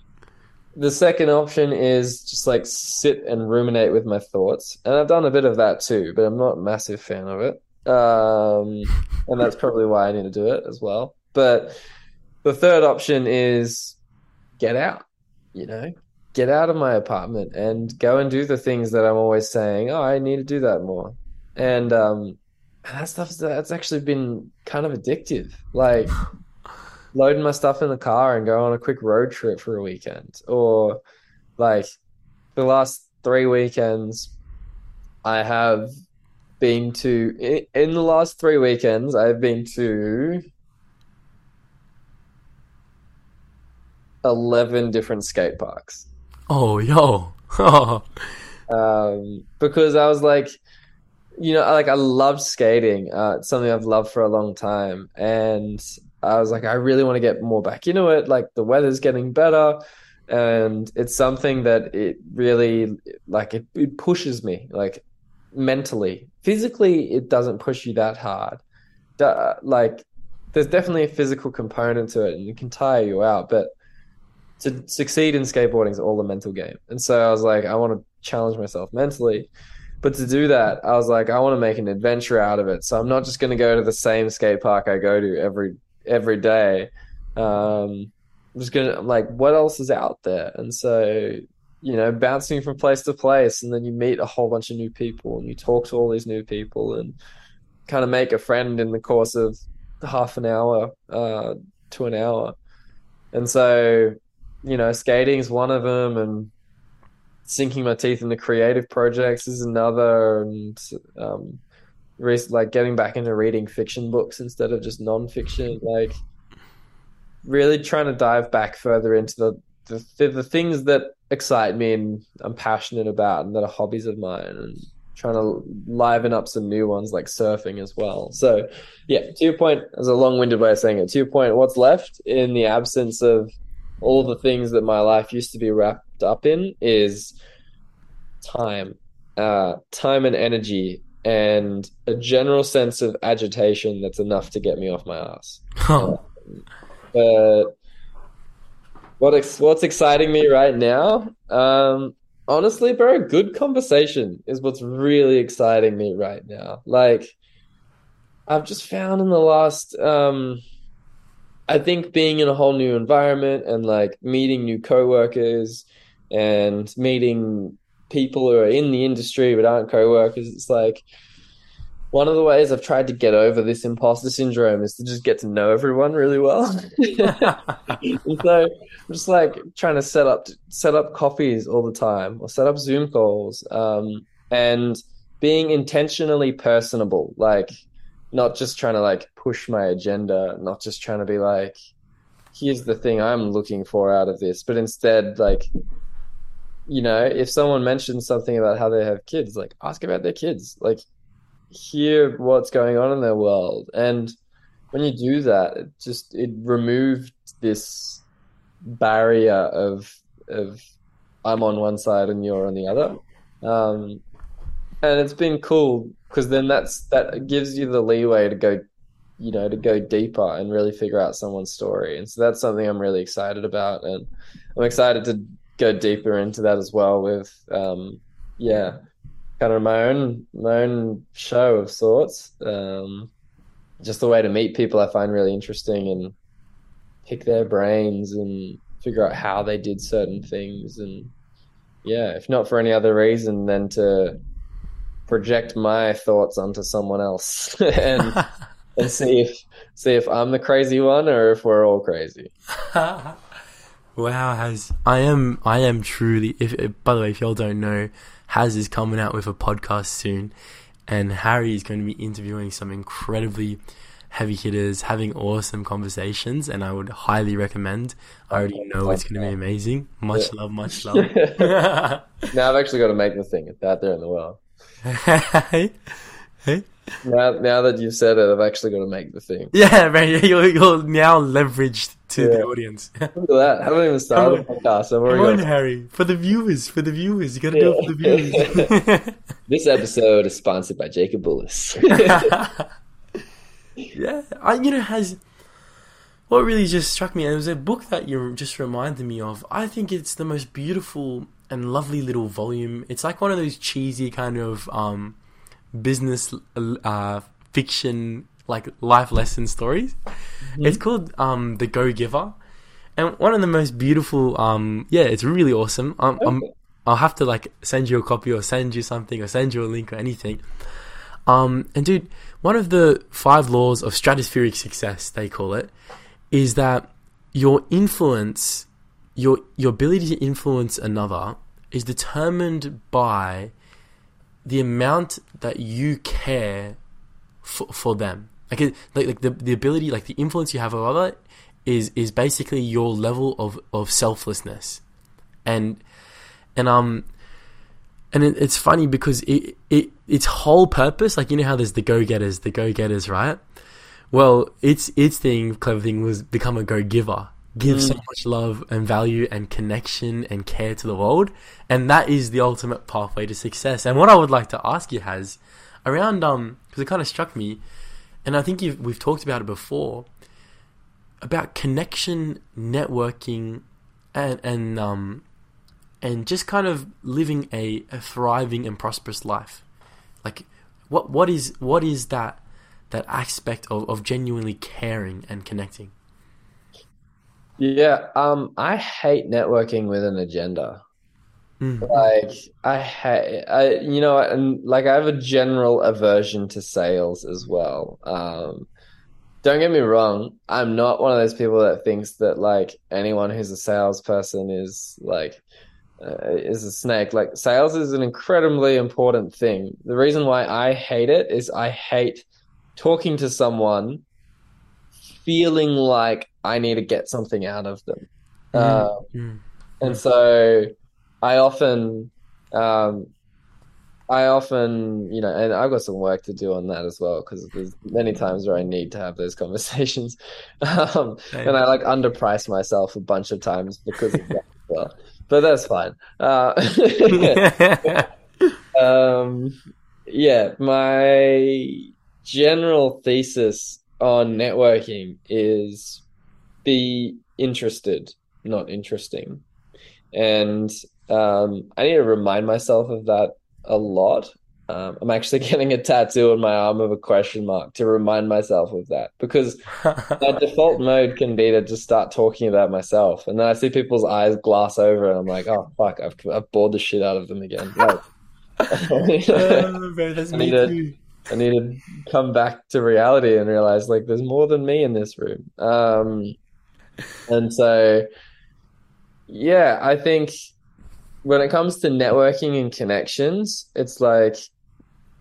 the second option is just like sit and ruminate with my thoughts, and I've done a bit of that too, but I'm not a massive fan of it um, and that's probably why I need to do it as well. But the third option is get out. You know, get out of my apartment and go and do the things that I'm always saying. Oh, I need to do that more. And um, that stuff that's actually been kind of addictive. Like loading my stuff in the car and go on a quick road trip for a weekend, or like the last three weekends, I have been to in the last three weekends. I've been to eleven different skate parks. Oh, yo! um, because I was like, you know, like I love skating. Uh, it's something I've loved for a long time, and I was like, I really want to get more back into it. Like the weather's getting better, and it's something that it really like it, it pushes me. Like mentally. Physically, it doesn't push you that hard. like, there's definitely a physical component to it, and it can tire you out. But to succeed in skateboarding is all a mental game. And so I was like, I want to challenge myself mentally. but to do that, I was like, I want to make an adventure out of it. So I'm not just going to go to the same skate park I go to every every day. Um, I'm just gonna like, what else is out there? And so, you know, bouncing from place to place, and then you meet a whole bunch of new people, and you talk to all these new people, and kind of make a friend in the course of half an hour uh, to an hour. And so, you know, skating is one of them, and sinking my teeth into creative projects is another, and um, like getting back into reading fiction books instead of just non-fiction, like really trying to dive back further into the the, the things that excite me and I'm passionate about and that are hobbies of mine and trying to liven up some new ones like surfing as well. So, yeah, to your point, as a long winded way of saying it, to your point, what's left in the absence of all the things that my life used to be wrapped up in is time, uh, time and energy, and a general sense of agitation that's enough to get me off my ass. Uh, but what ex- what's exciting me right now? Um, honestly, bro, good conversation is what's really exciting me right now. Like, I've just found in the last um, I think being in a whole new environment and like meeting new coworkers and meeting people who are in the industry but aren't co-workers it's like one of the ways I've tried to get over this imposter syndrome is to just get to know everyone really well. so I'm just like trying to set up set up coffees all the time or set up Zoom calls um, and being intentionally personable, like not just trying to like push my agenda, not just trying to be like, here's the thing I'm looking for out of this, but instead like you know, if someone mentions something about how they have kids, like ask about their kids, like hear what's going on in their world. And when you do that, it just it removed this barrier of of I'm on one side and you're on the other. Um, and it's been cool because then that's that gives you the leeway to go you know to go deeper and really figure out someone's story. And so that's something i'm really excited about and i'm excited to go deeper into that as well with um, yeah kind of my own my own show of sorts. Um, just the way to meet people i find really interesting and pick their brains and figure out how they did certain things. And yeah if not for any other reason than to project my thoughts onto someone else and and see if see if i'm the crazy one or if we're all crazy Wow, Haz I am I am truly. If by the way, if y'all don't know, Haz is coming out with a podcast soon, and Harry is going to be interviewing some incredibly heavy hitters, having awesome conversations, and I would highly recommend. I already know it's going to be amazing. Much yeah. love, much love. now I've actually got to make the thing. It's out there in the world. Hey, hey. Now, now that you've said it, I've actually got to make the thing. Yeah, man, you're, you're now leveraged to yeah. the audience. Look at that. I haven't even started the podcast. I've already Come on, Harry. For the viewers, for the viewers. You got to yeah. do it for the viewers. this episode is sponsored by Jacob Bullis. yeah, I, you know, Haz what really just struck me. and It was a book that you just reminded me of. I think it's the most beautiful and lovely little volume. It's like one of those cheesy kind of um, business uh, fiction like life lesson stories. Mm-hmm. It's called um, The Go Giver, and one of the most beautiful. Um, yeah, it's really awesome. Um, okay. I'll have to like send you a copy or send you something or send you a link or anything. Um, and dude, one of the five laws of stratospheric success, they call it, is that your influence, your your ability to influence another, is determined by the amount that you care for, for them. Like, like, like the, the ability, like the influence you have over other is, is basically your level of, of selflessness. And, and, um, and it, it's funny because it, it, its whole purpose, like, you know how there's the go-getters, the go-getters, right? Well, its, its thing, clever thing was become a go-giver give mm. so much love and value and connection and care to the world. And that is the ultimate pathway to success. And what I would like to ask you Haz around, um, because it kind of struck me, and I think we've talked about it before, about connection, networking, and, and, um, and just kind of living a, a thriving and prosperous life. Like, what what is what is that that aspect of, of genuinely caring and connecting? Yeah, um, I hate networking with an agenda. Mm. Like I hate, I you know, and like I have a general aversion to sales as well. Um, don't get me wrong, I'm not one of those people that thinks that like anyone who's a salesperson is like uh, is a snake. Like sales is an incredibly important thing. The reason why I hate it is I hate talking to someone feeling like I need to get something out of them. Mm. Mm. and so I often, um, I often, you know, and I've got some work to do on that as well because there's many times where I need to have those conversations, um, and I like underprice myself a bunch of times because of that as well. But that's fine. Uh, um, yeah, my general thesis on networking is be interested, not interesting. And um, I need to remind myself of that a lot. Um, I'm actually getting a tattoo on my arm of a question mark to remind myself of that because my default mode can be to just start talking about myself, and then I see people's eyes glass over, and I'm like, "Oh fuck, I've I've bored the shit out of them again." No. Oh, bro, that's me to- too. I need to come back to reality and realize like there's more than me in this room. Um, and so, yeah, I think when it comes to networking and connections, it's like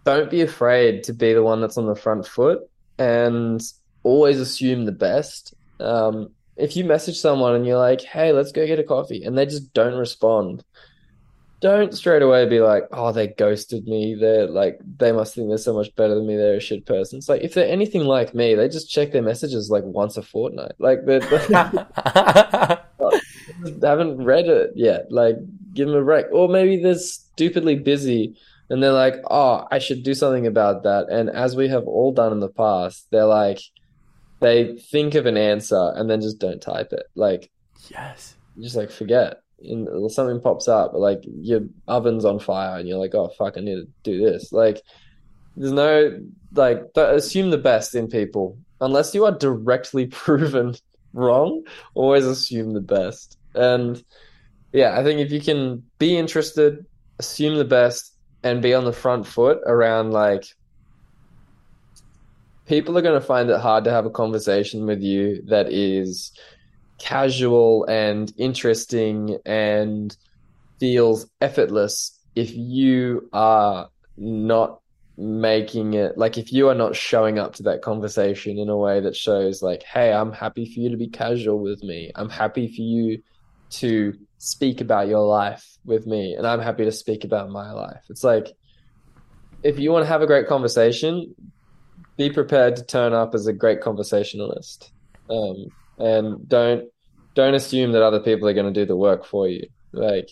don't be afraid to be the one that's on the front foot and always assume the best. Um, if you message someone and you're like, "Hey, let's go get a coffee," and they just don't respond, don't straight away be like, "Oh, they ghosted me. They're like, they must think they're so much better than me. They're a shit person." It's like if they're anything like me, they just check their messages like once a fortnight. Like they haven't read it yet. Like give them a break, or maybe they're stupidly busy and they're like, "Oh, I should do something about that." And as we have all done in the past, they're like, they think of an answer and then just don't type it. Like yes. you just like forget and something pops up like your oven's on fire and you're like oh fuck i need to do this. Like there's no like assume the best in people. Unless you are directly proven wrong always assume the best. And yeah i think if you can be interested assume the best and be on the front foot around like people are going to find it hard to have a conversation with you that is casual and interesting and feels effortless if you are not making it like if you are not showing up to that conversation in a way that shows like hey i'm happy for you to be casual with me. I'm happy for you to speak about your life with me and i'm happy to speak about my life. It's like if you want to have a great conversation be prepared to turn up as a great conversationalist. Um, and don't don't assume that other people are going to do the work for you. Like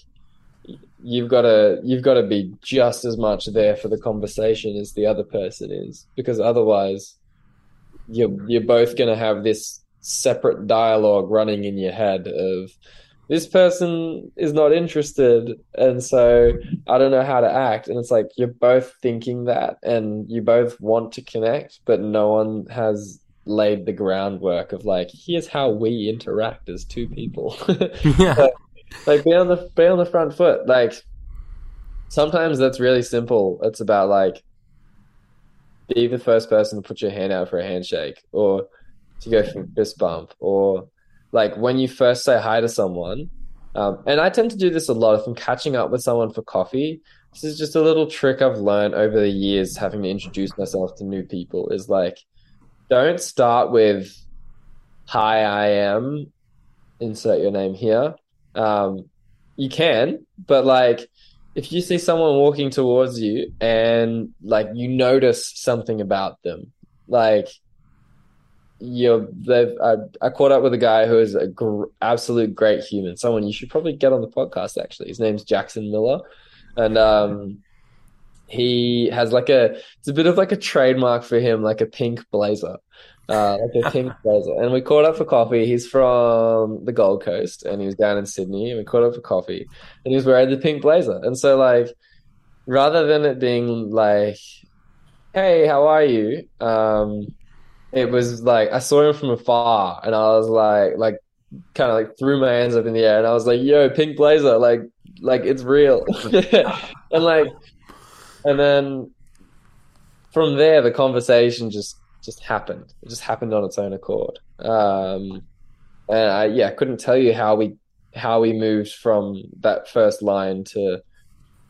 you've got to you've got to be just as much there for the conversation as the other person is because otherwise you're you're both going to have this separate dialogue running in your head of this person is not interested and so i don't know how to act. And it's like you're both thinking that and you both want to connect but no one has laid the groundwork of like here's how we interact as two people. Yeah. like be on the be on the front foot. Like sometimes that's really simple. It's about like be the first person to put your hand out for a handshake or to go for a fist bump or like when you first say hi to someone um, and i tend to do this a lot if i'm catching up with someone for coffee this is just a little trick i've learned over the years having to introduce myself to new people is like don't start with hi i am insert your name here. Um, you can but like if you see someone walking towards you and like you notice something about them like you're they've I, I caught up with a guy who is a gr- absolute great human someone you should probably get on the podcast actually. His name's jackson miller. And um he has like a it's a bit of like a trademark for him like a pink blazer uh like a pink blazer. And we caught up for coffee. He's from the gold coast and he was down in sydney and we caught up for coffee. And he was wearing the pink blazer. And so like rather than it being like "Hey, how are you?" Um, it was like I saw him from afar, and I was like, like, kind of like threw my hands up in the air, and I was like, "Yo, pink blazer, like, like it's real," and like, and then from there, the conversation just just happened. It just happened on its own accord. Um, and I yeah, couldn't tell you how we how we moved from that first line to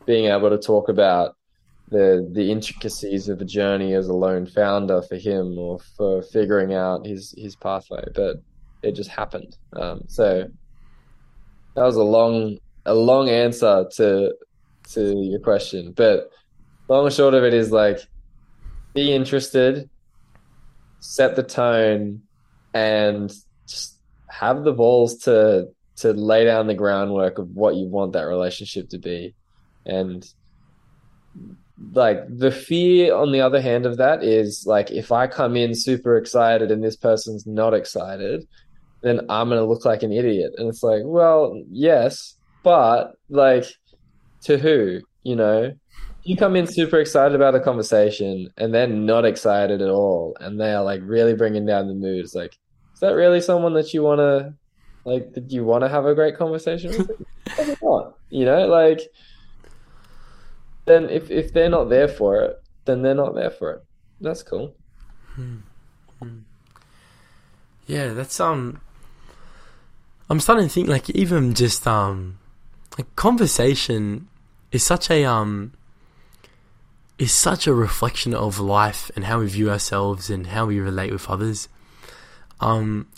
being able to talk about the the intricacies of a journey as a lone founder for him or for figuring out his his pathway. But it just happened. Um, so that was a long a long answer to to your question, but long and short of it is like be interested, set the tone, and just have the balls to to lay down the groundwork of what you want that relationship to be. And like the fear on the other hand of that is like if I come in super excited and this person's not excited, then I'm gonna look like an idiot. And it's like, well, yes, but like to who? You know? You come in super excited about a conversation and they're not excited at all, and they are like really bringing down the mood. It's like, is that really someone that you wanna like? Did you want to have a great conversation with? Not. You know, like then if if they're not there for it, then they're not there for it. That's cool. Yeah, that's um. I'm starting to think like even just um, like conversation is such a um. Is such a reflection of life and how we view ourselves and how we relate with others. Um,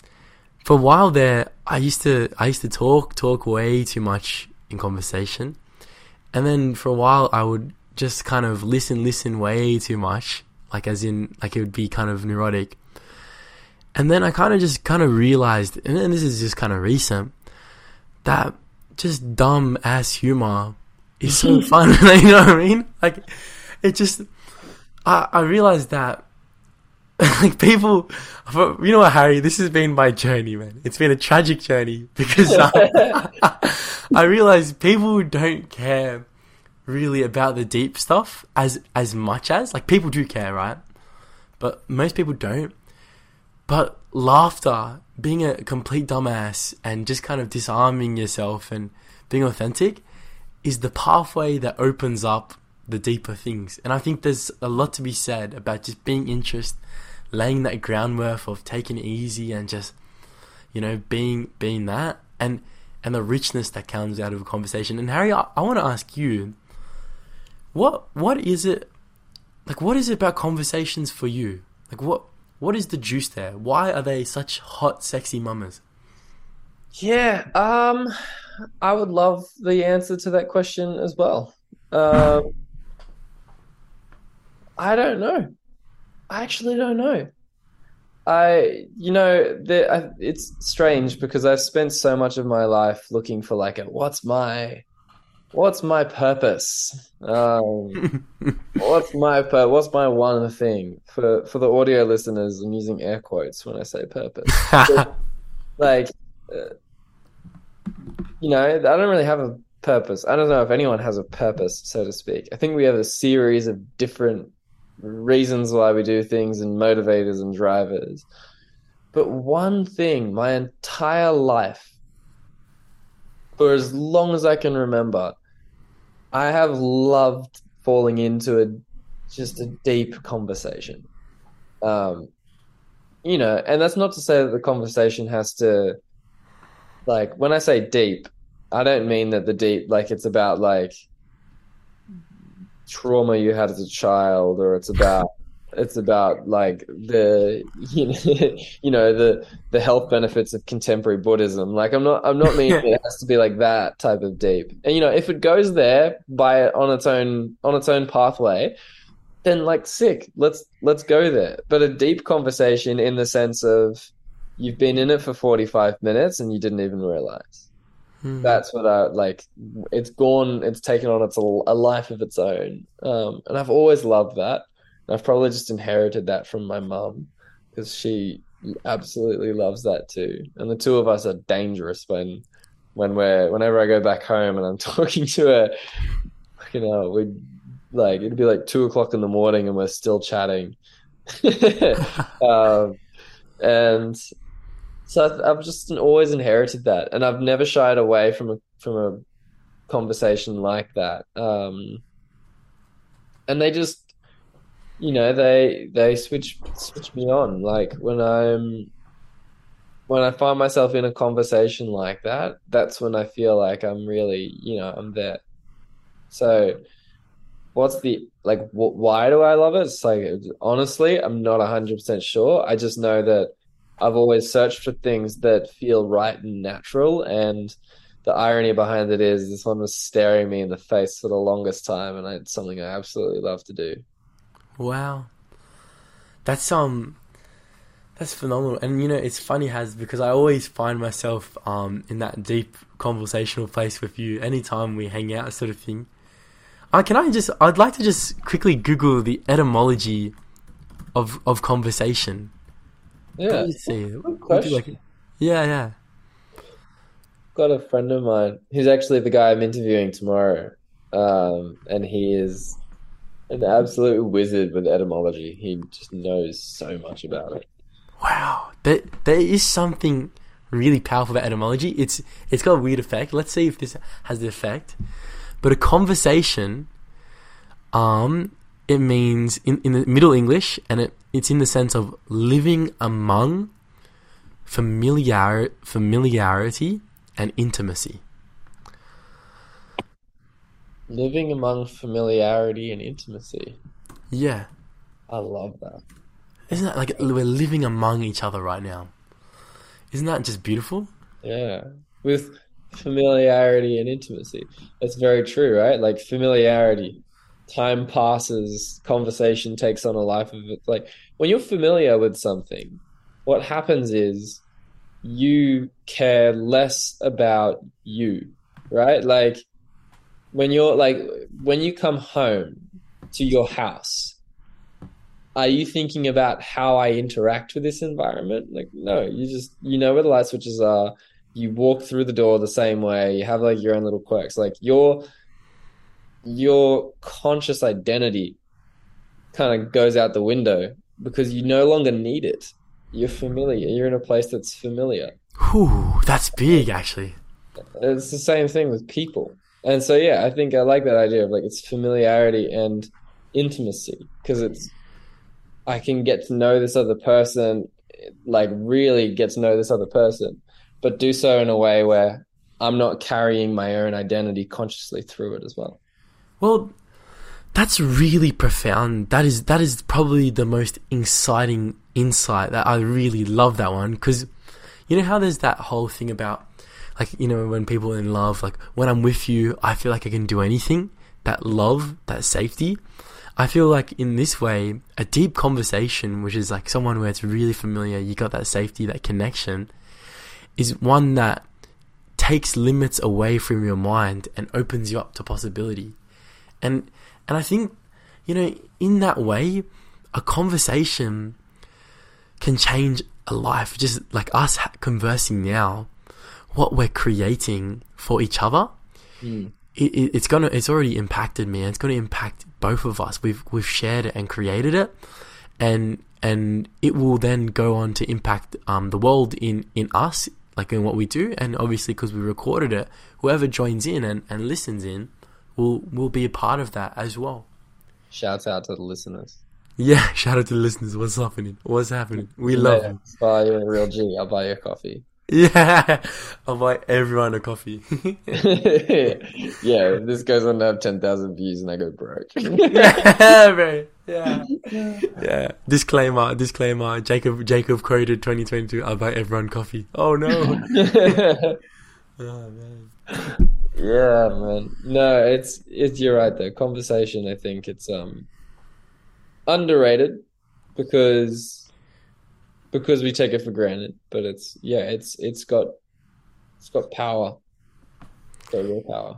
for a while there, I used to I used to talk talk way too much in conversation, and then for a while I would just kind of listen listen way too much, like as in like it would be kind of neurotic. And then I kind of just kind of realized, and then this is just kind of recent, that just dumb ass humor is so fun. you know what I mean? Like, it just, I, I realized that, like, people, you know what, Harry, this has been my journey, man. It's been a tragic journey because uh, I realized people don't care really about the deep stuff as, as much as, like, people do care, right? But most people don't. But laughter, being a complete dumbass and just kind of disarming yourself and being authentic is the pathway that opens up the deeper things. And I think there's a lot to be said about just being interest, laying that groundwork of taking it easy and just, you know, being being that and and the richness that comes out of a conversation. And Harry, I, I want to ask you, what what is it like? What is it about conversations for you? Like what what is the juice there? Why are they such hot, sexy mamas? Yeah, um, I would love the answer to that question as well. Um, I don't know. I actually don't know. I, you know, the, I, it's strange because I've spent so much of my life looking for like a what's my, what's my purpose? Um, what's my pur- what's my one thing for for the audio listeners? I'm using air quotes when I say purpose. like, uh, you know, I don't really have a purpose. I don't know if anyone has a purpose, so to speak. I think we have a series of different reasons why we do things and motivators and drivers. But one thing, my entire life, for as long as I can remember, I have loved falling into a just a deep conversation. Um, you know, and that's not to say that the conversation has to like when I say deep, I don't mean that the deep like it's about like trauma you had as a child or it's about it's about like the you know, you know the the health benefits of contemporary Buddhism. Like I'm not I'm not meaning it has to be like that type of deep. And you know if it goes there by on its own on its own pathway, then like sick. Let's let's go there. But a deep conversation in the sense of you've been in it for 45 minutes and you didn't even realize. Hmm. That's what I like. It's gone. It's taken on its a life of its own. Um, and I've always loved that. I've probably just inherited that from my mum because she absolutely loves that too. And the two of us are dangerous when when we're whenever I go back home and I'm talking to her. You know, we like it'd be like two o'clock in the morning and we're still chatting. um, and so I've, just always inherited that, and I've never shied away from a from a conversation like that. Um, and they just, you know, they they switch switch me on. Like when I'm when I find myself in a conversation like that, that's when I feel like I'm really, you know, I'm there. So, what's the like? Wh- why do I love it? It's like honestly, I'm not hundred percent sure. I just know that I've always searched for things that feel right and natural, and the irony behind it is this one was staring me in the face for the longest time, and it's something I absolutely love to do. Wow, that's um, that's phenomenal. And you know, it's funny Haz because I always find myself um in that deep conversational place with you anytime we hang out, sort of thing. Uh, can I just? I'd like to just quickly Google the etymology of of conversation. Yeah, see. Like, yeah, yeah. Got a friend of mine. who's actually the guy I'm interviewing tomorrow, um, and he is an absolute wizard with etymology. He just knows so much about it. Wow, there there is something really powerful about etymology. It's it's got a weird effect. Let's see if this has the effect. But a conversation, um, it means in, in the Middle English, and it, it's in the sense of living among familiar familiarity and intimacy. Living among familiarity and intimacy. Yeah. I love that. Isn't that like we're living among each other right now? Isn't that just beautiful? Yeah. With familiarity and intimacy. That's very true, right? Like familiarity. Time passes, conversation takes on a life of it. Like when you're familiar with something, what happens is you care less about you, right? Like when you're like when you come home to your house, are you thinking about how I interact with this environment? Like no, you just you know where the light switches are. You walk through the door the same way. You have like your own little quirks. Like your your conscious identity kind of goes out the window because you no longer need it you're familiar. You're in a place that's familiar. Whew, that's big, actually. It's the same thing with people. And so, yeah, I think I like that idea of like it's familiarity and intimacy because it's, I can get to know this other person, like really get to know this other person, but do so in a way where I'm not carrying my own identity consciously through it as well. Well, that's really profound. That is that is probably the most exciting insight that I really love that one because you know how there's that whole thing about like you know when people are in love like when I'm with you I feel like I can do anything. That love that safety. I feel like in this way a deep conversation which is like someone where it's really familiar you got that safety that connection is one that takes limits away from your mind and opens you up to possibility and and I think, you know, in that way, a conversation can change a life. Just like us conversing now, what we're creating for each other, mm. it, it, it's gonna, it's already impacted me. And it's gonna impact both of us. We've we've shared it and created it, and and it will then go on to impact um, the world in in us, like in what we do, and obviously because we recorded it, whoever joins in and, and listens in will will be a part of that as well. Shouts out to the listeners. Yeah, shout out to the listeners. What's happening? What's happening? We love you. Buy you a real G. I'll buy you a coffee. Yeah, I'll buy everyone a coffee. yeah, this goes on to have 10,000 views and I go broke. yeah, bro. Yeah. Yeah. Disclaimer, disclaimer. Jacob Jacob quoted 2022, I'll buy everyone coffee. Oh no. oh man. Yeah, man. No, it's it's you're right though. Conversation, I think it's um underrated because because we take it for granted. But it's yeah, it's it's got it's got power. It's got real power.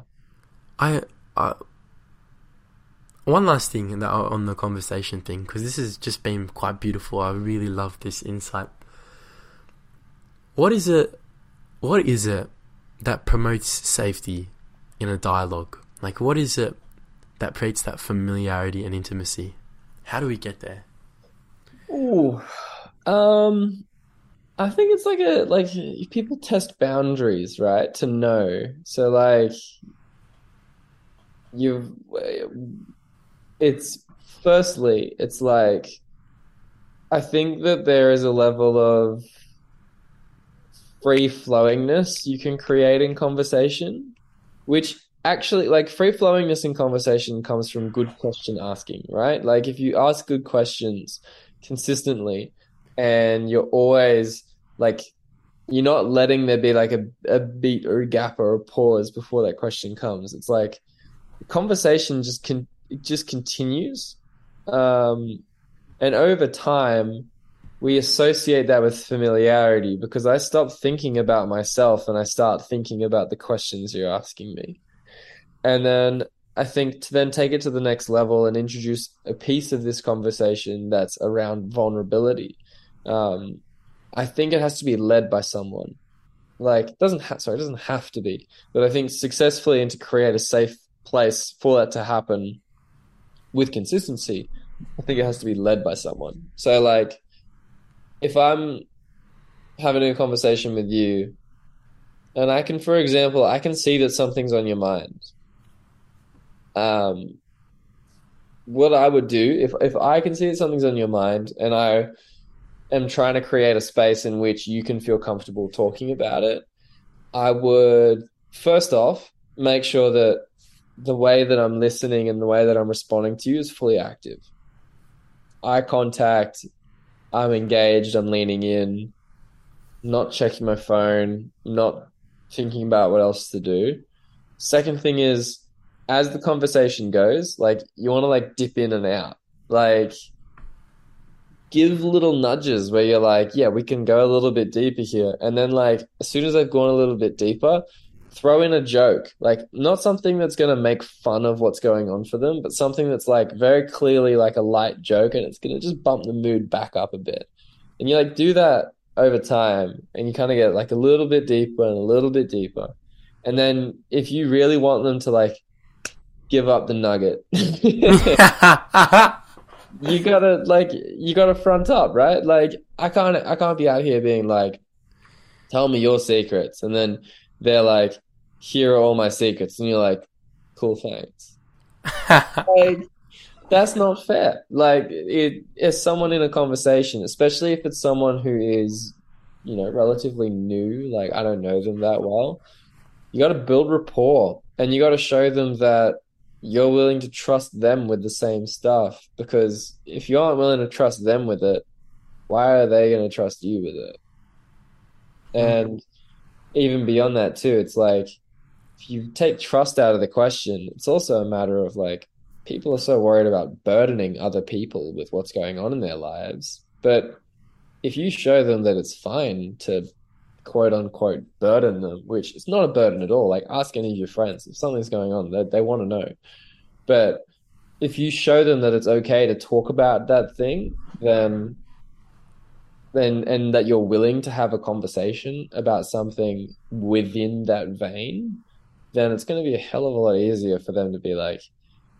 I uh, one last thing that on the conversation thing because this has just been quite beautiful. I really love this insight. What is it? What is it that promotes safety in a dialogue? Like, what is it that creates that familiarity and intimacy? How do we get there? Ooh, um, I think it's like a like people test boundaries, right? To know. So like you've it's firstly, it's like I think that there is a level of free flowingness you can create in conversation, which actually like free flowingness in conversation comes from good question asking, right? Like if you ask good questions consistently and you're always like you're not letting there be like a, a beat or a gap or a pause before that question comes. It's like conversation just can it just continues. Um, and over time, we associate that with familiarity because I stop thinking about myself and I start thinking about the questions you're asking me. And then I think to then take it to the next level and introduce a piece of this conversation that's around vulnerability. Um, I think it has to be led by someone. Like doesn't ha- sorry, it doesn't have to be, but I think successfully and to create a safe place for that to happen with consistency, I think it has to be led by someone. So like if I'm having a conversation with you and I can for example, I can see that something's on your mind. Um what I would do if if I can see that something's on your mind and I am trying to create a space in which you can feel comfortable talking about it, I would first off make sure that the way that I'm listening and the way that I'm responding to you is fully active. Eye contact, I'm engaged, I'm leaning in, not checking my phone, not thinking about what else to do. Second thing is, as the conversation goes, like you want to like dip in and out. Like give little nudges where you're like, yeah, we can go a little bit deeper here. And then like as soon as I've gone a little bit deeper, throw in a joke. Like not something that's gonna make fun of what's going on for them, but something that's like very clearly like a light joke and it's gonna just bump the mood back up a bit. And you like do that over time and you kind of get like a little bit deeper and a little bit deeper. And then if you really want them to like give up the nugget you gotta like you gotta front up, right? Like I can't I can't be out here being like, tell me your secrets, and then they're like, here are all my secrets, and you're like, cool, thanks. like that's not fair. Like it is someone in a conversation, especially if it's someone who is, you know, relatively new. Like I don't know them that well. You got to build rapport, and you got to show them that you're willing to trust them with the same stuff because if you aren't willing to trust them with it why are they going to trust you with it and mm-hmm. even beyond that too it's like if you take trust out of the question it's also a matter of like people are so worried about burdening other people with what's going on in their lives but if you show them that it's fine to quote unquote burden them, which it's not a burden at all. Like ask any of your friends if something's going on, they, they want to know. But if you show them that it's okay to talk about that thing, then then and that you're willing to have a conversation about something within that vein, then it's going to be a hell of a lot easier for them to be like,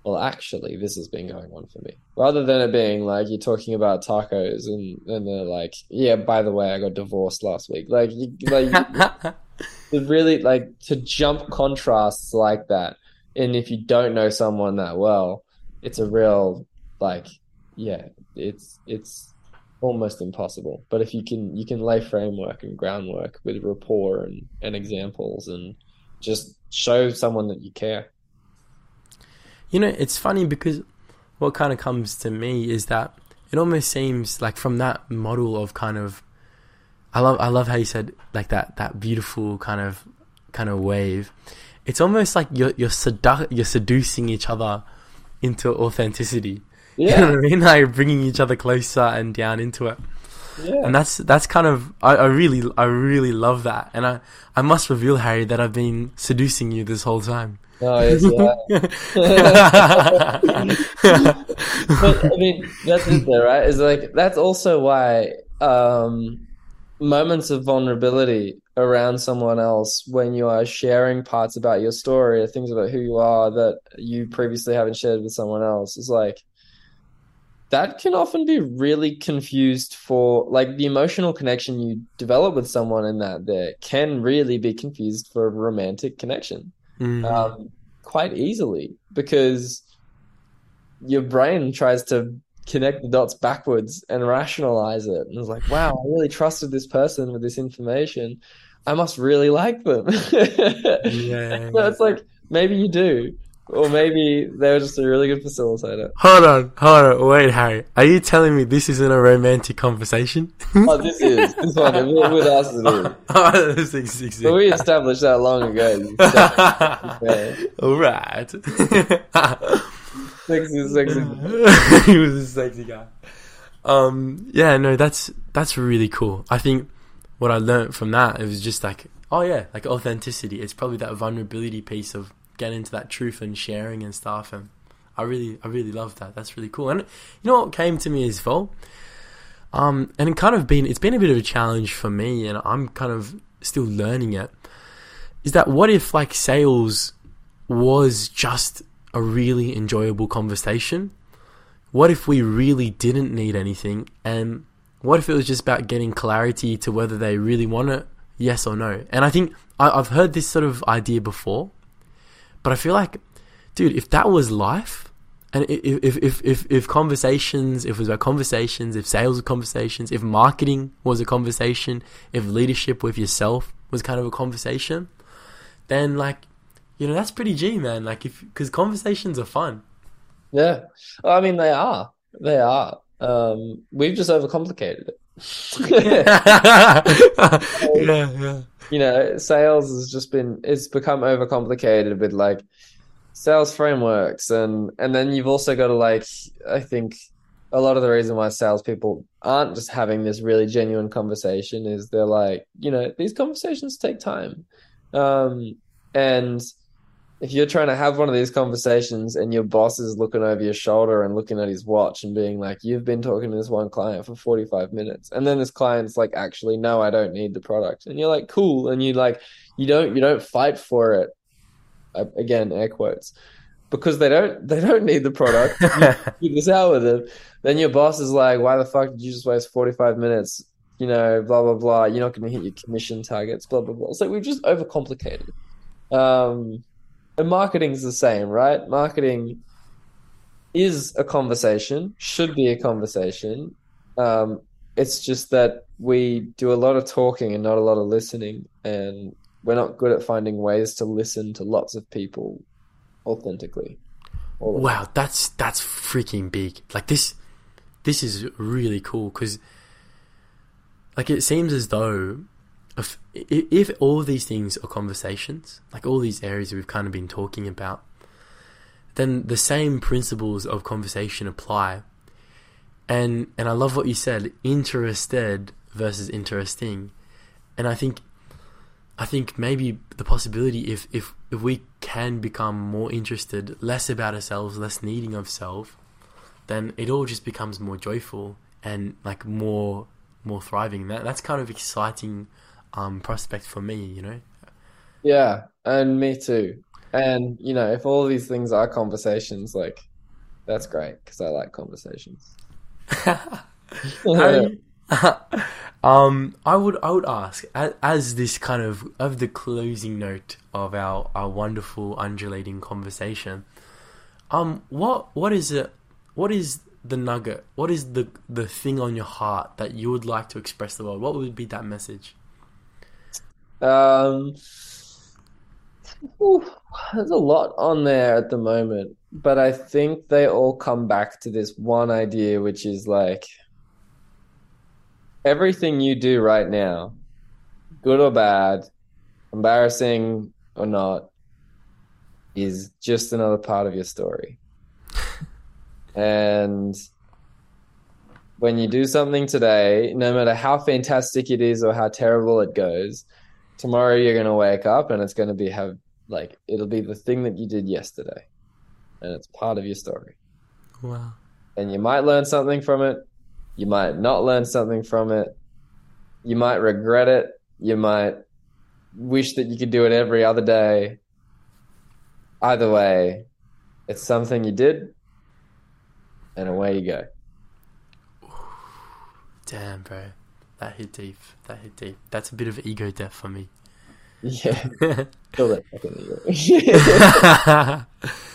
well, actually, this has been going on for me. Rather than it being like you're talking about tacos and, and they're like, yeah, by the way, I got divorced last week. Like, you, like really like to jump contrasts like that. And if you don't know someone that well, it's a real like, yeah, it's it's almost impossible. But if you can you can lay framework and groundwork with rapport and, and examples and just show someone that you care. You know, it's funny because what kind of comes to me is that it almost seems like from that model of kind of I love I love how you said like that that beautiful kind of kind of wave. It's almost like you're you're sedu- you're seducing each other into authenticity. Yeah. You know what I mean? Like bringing each other closer and down into it. Yeah. And that's that's kind of I, I really I really love that. And I, I must reveal, Harry, that I've been seducing you this whole time. Oh, yes, but I mean, that's it there, right? Is like that's also why um, moments of vulnerability around someone else when you are sharing parts about your story or things about who you are that you previously haven't shared with someone else is like that can often be really confused for like the emotional connection you develop with someone in that there can really be confused for a romantic connection Mm. um, quite easily because your brain tries to connect the dots backwards and rationalize it. And it's like, wow, I really trusted this person with this information. I must really like them. yeah. So it's like, maybe you do. Or maybe they were just a really good facilitator. Hold on, hold on, wait, Harry. Are you telling me this isn't a romantic conversation? Oh, this is. This one, with with us it is. oh, this. But we established that long ago. All right. Sexy, sexy. he was a sexy guy. Um, yeah, no, that's that's really cool. I think what I learned from that it was just like, oh yeah, like authenticity. It's probably that vulnerability piece of getting into that truth and sharing and stuff. And I really, I really love that. That's really cool. And you know what came to me as well. Um, and it kind of been it's been a bit of a challenge for me, and I'm kind of still learning it. Is that what if like sales was just a really enjoyable conversation? What if we really didn't need anything? And what if it was just about getting clarity to whether they really want it, yes or no? And I think I, I've heard this sort of idea before, but I feel like, dude, if that was life, and if if if if, if conversations, if it was about conversations, if sales were conversations, if marketing was a conversation, if leadership with yourself was kind of a conversation, then like, you know, that's pretty G, man. Like, if because conversations are fun. Yeah. I mean, they are. They are. Um, we've just overcomplicated it. yeah, yeah. You know, sales has just been, it's become overcomplicated with like sales frameworks and, and then you've also got to like, I think a lot of the reason why salespeople aren't just having this really genuine conversation is they're like, you know, these conversations take time. Um, and if you're trying to have one of these conversations and your boss is looking over your shoulder and looking at his watch and being like, you've been talking to this one client for 45 minutes. And then this client's like, actually, no, I don't need the product. And you're like, cool. And you like, you don't, you don't fight for it. Uh, Again, air quotes, because they don't, they don't need the product. You this out with them. Then your boss is like, why the fuck did you just waste 45 minutes? You know, blah, blah, blah. You're not going to hit your commission targets, blah, blah, blah. So we've just overcomplicated. Um, and marketing's the same, right? Marketing is a conversation, should be a conversation. Um, it's just that we do a lot of talking and not a lot of listening, and we're not good at finding ways to listen to lots of people authentically. All the Wow, that's that's freaking big. Like this, this is really cool because, like, it seems as though if all these things are conversations, like all these areas we've kind of been talking about, then the same principles of conversation apply. And and I love what you said, interested versus interesting, and I think I think maybe the possibility if if if we can become more interested, less about ourselves, less needing of self, then it all just becomes more joyful and like more more thriving. That that's kind of exciting um prospect for me, you know. Yeah, and me too. And you know, if all these things are conversations, like that's great because I like conversations. Harry, um, I would I would ask as, as this kind of of the closing note of our our wonderful undulating conversation. Um, what what is it? What is the nugget? What is the the thing on your heart that you would like to express the world? What would be that message? Um, there's a lot on there at the moment, but I think they all come back to this one idea, which is like everything you do right now, good or bad, embarrassing or not, is just another part of your story. And when you do something today, no matter how fantastic it is or how terrible it goes, tomorrow you're going to wake up and it's going to be have like it'll be the thing that you did yesterday and it's part of your story Wow. and you might learn something from it you might not learn something from it you might regret it you might wish that you could do it every other day. Either way, it's something you did, and away you go. Damn, bro. That hit deep. That hit deep. That's a bit of ego death for me. Yeah, kill that fucking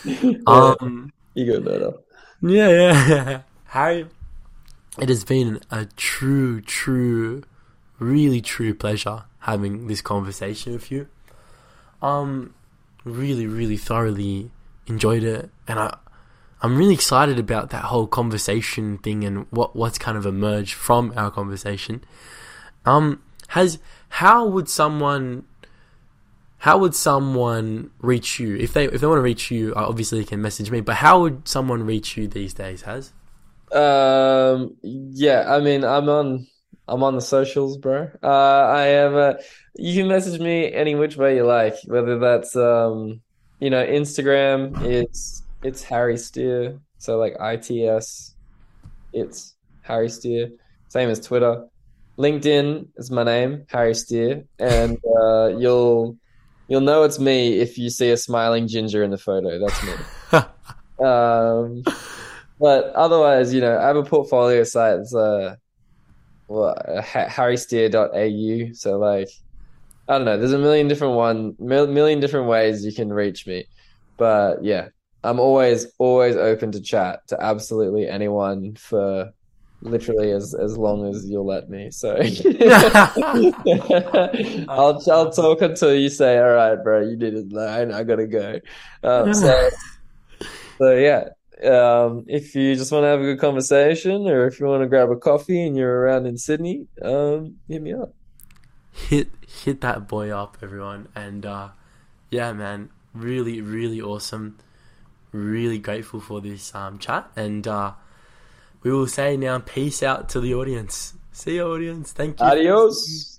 ego. um, ego better. yeah, yeah. Harry, it has been a true, true, really true pleasure having this conversation with you. Um, really, really thoroughly enjoyed it, and I, I'm really excited about that whole conversation thing and what what's kind of emerged from our conversation. Um, Haz how would someone how would someone reach you if they if they want to reach you? Obviously, they can message me. But how would someone reach you these days? Haz Um, yeah, I mean, I'm on, I'm on the socials, bro. Uh, I am. You can message me any which way you like, whether that's um, you know, Instagram. It's it's Harry Steer, so like ITS. It's Harry Steer. Same as Twitter. LinkedIn is my name, Harry Steer, and uh, you'll you'll know it's me if you see a smiling ginger in the photo. That's me. Um, but otherwise, you know, I have a portfolio site. It's uh, well, ha- harrysteer.au. So like, I don't know. There's a million different one, mil- million different ways you can reach me. But yeah, I'm always always open to chat to absolutely anyone for literally as as long as you'll let me. So I'll I'll talk until you say, "All right, bro, you did it. I, I gotta go." Um, so so yeah, um, if you just want to have a good conversation, or if you want to grab a coffee and you're around in Sydney, um, hit me up. hit hit that boy up, everyone, and uh, yeah, man, really, really awesome. Really grateful for this um, chat, and uh, we will say now, peace out to the audience. See you, audience. Thank you. Adios.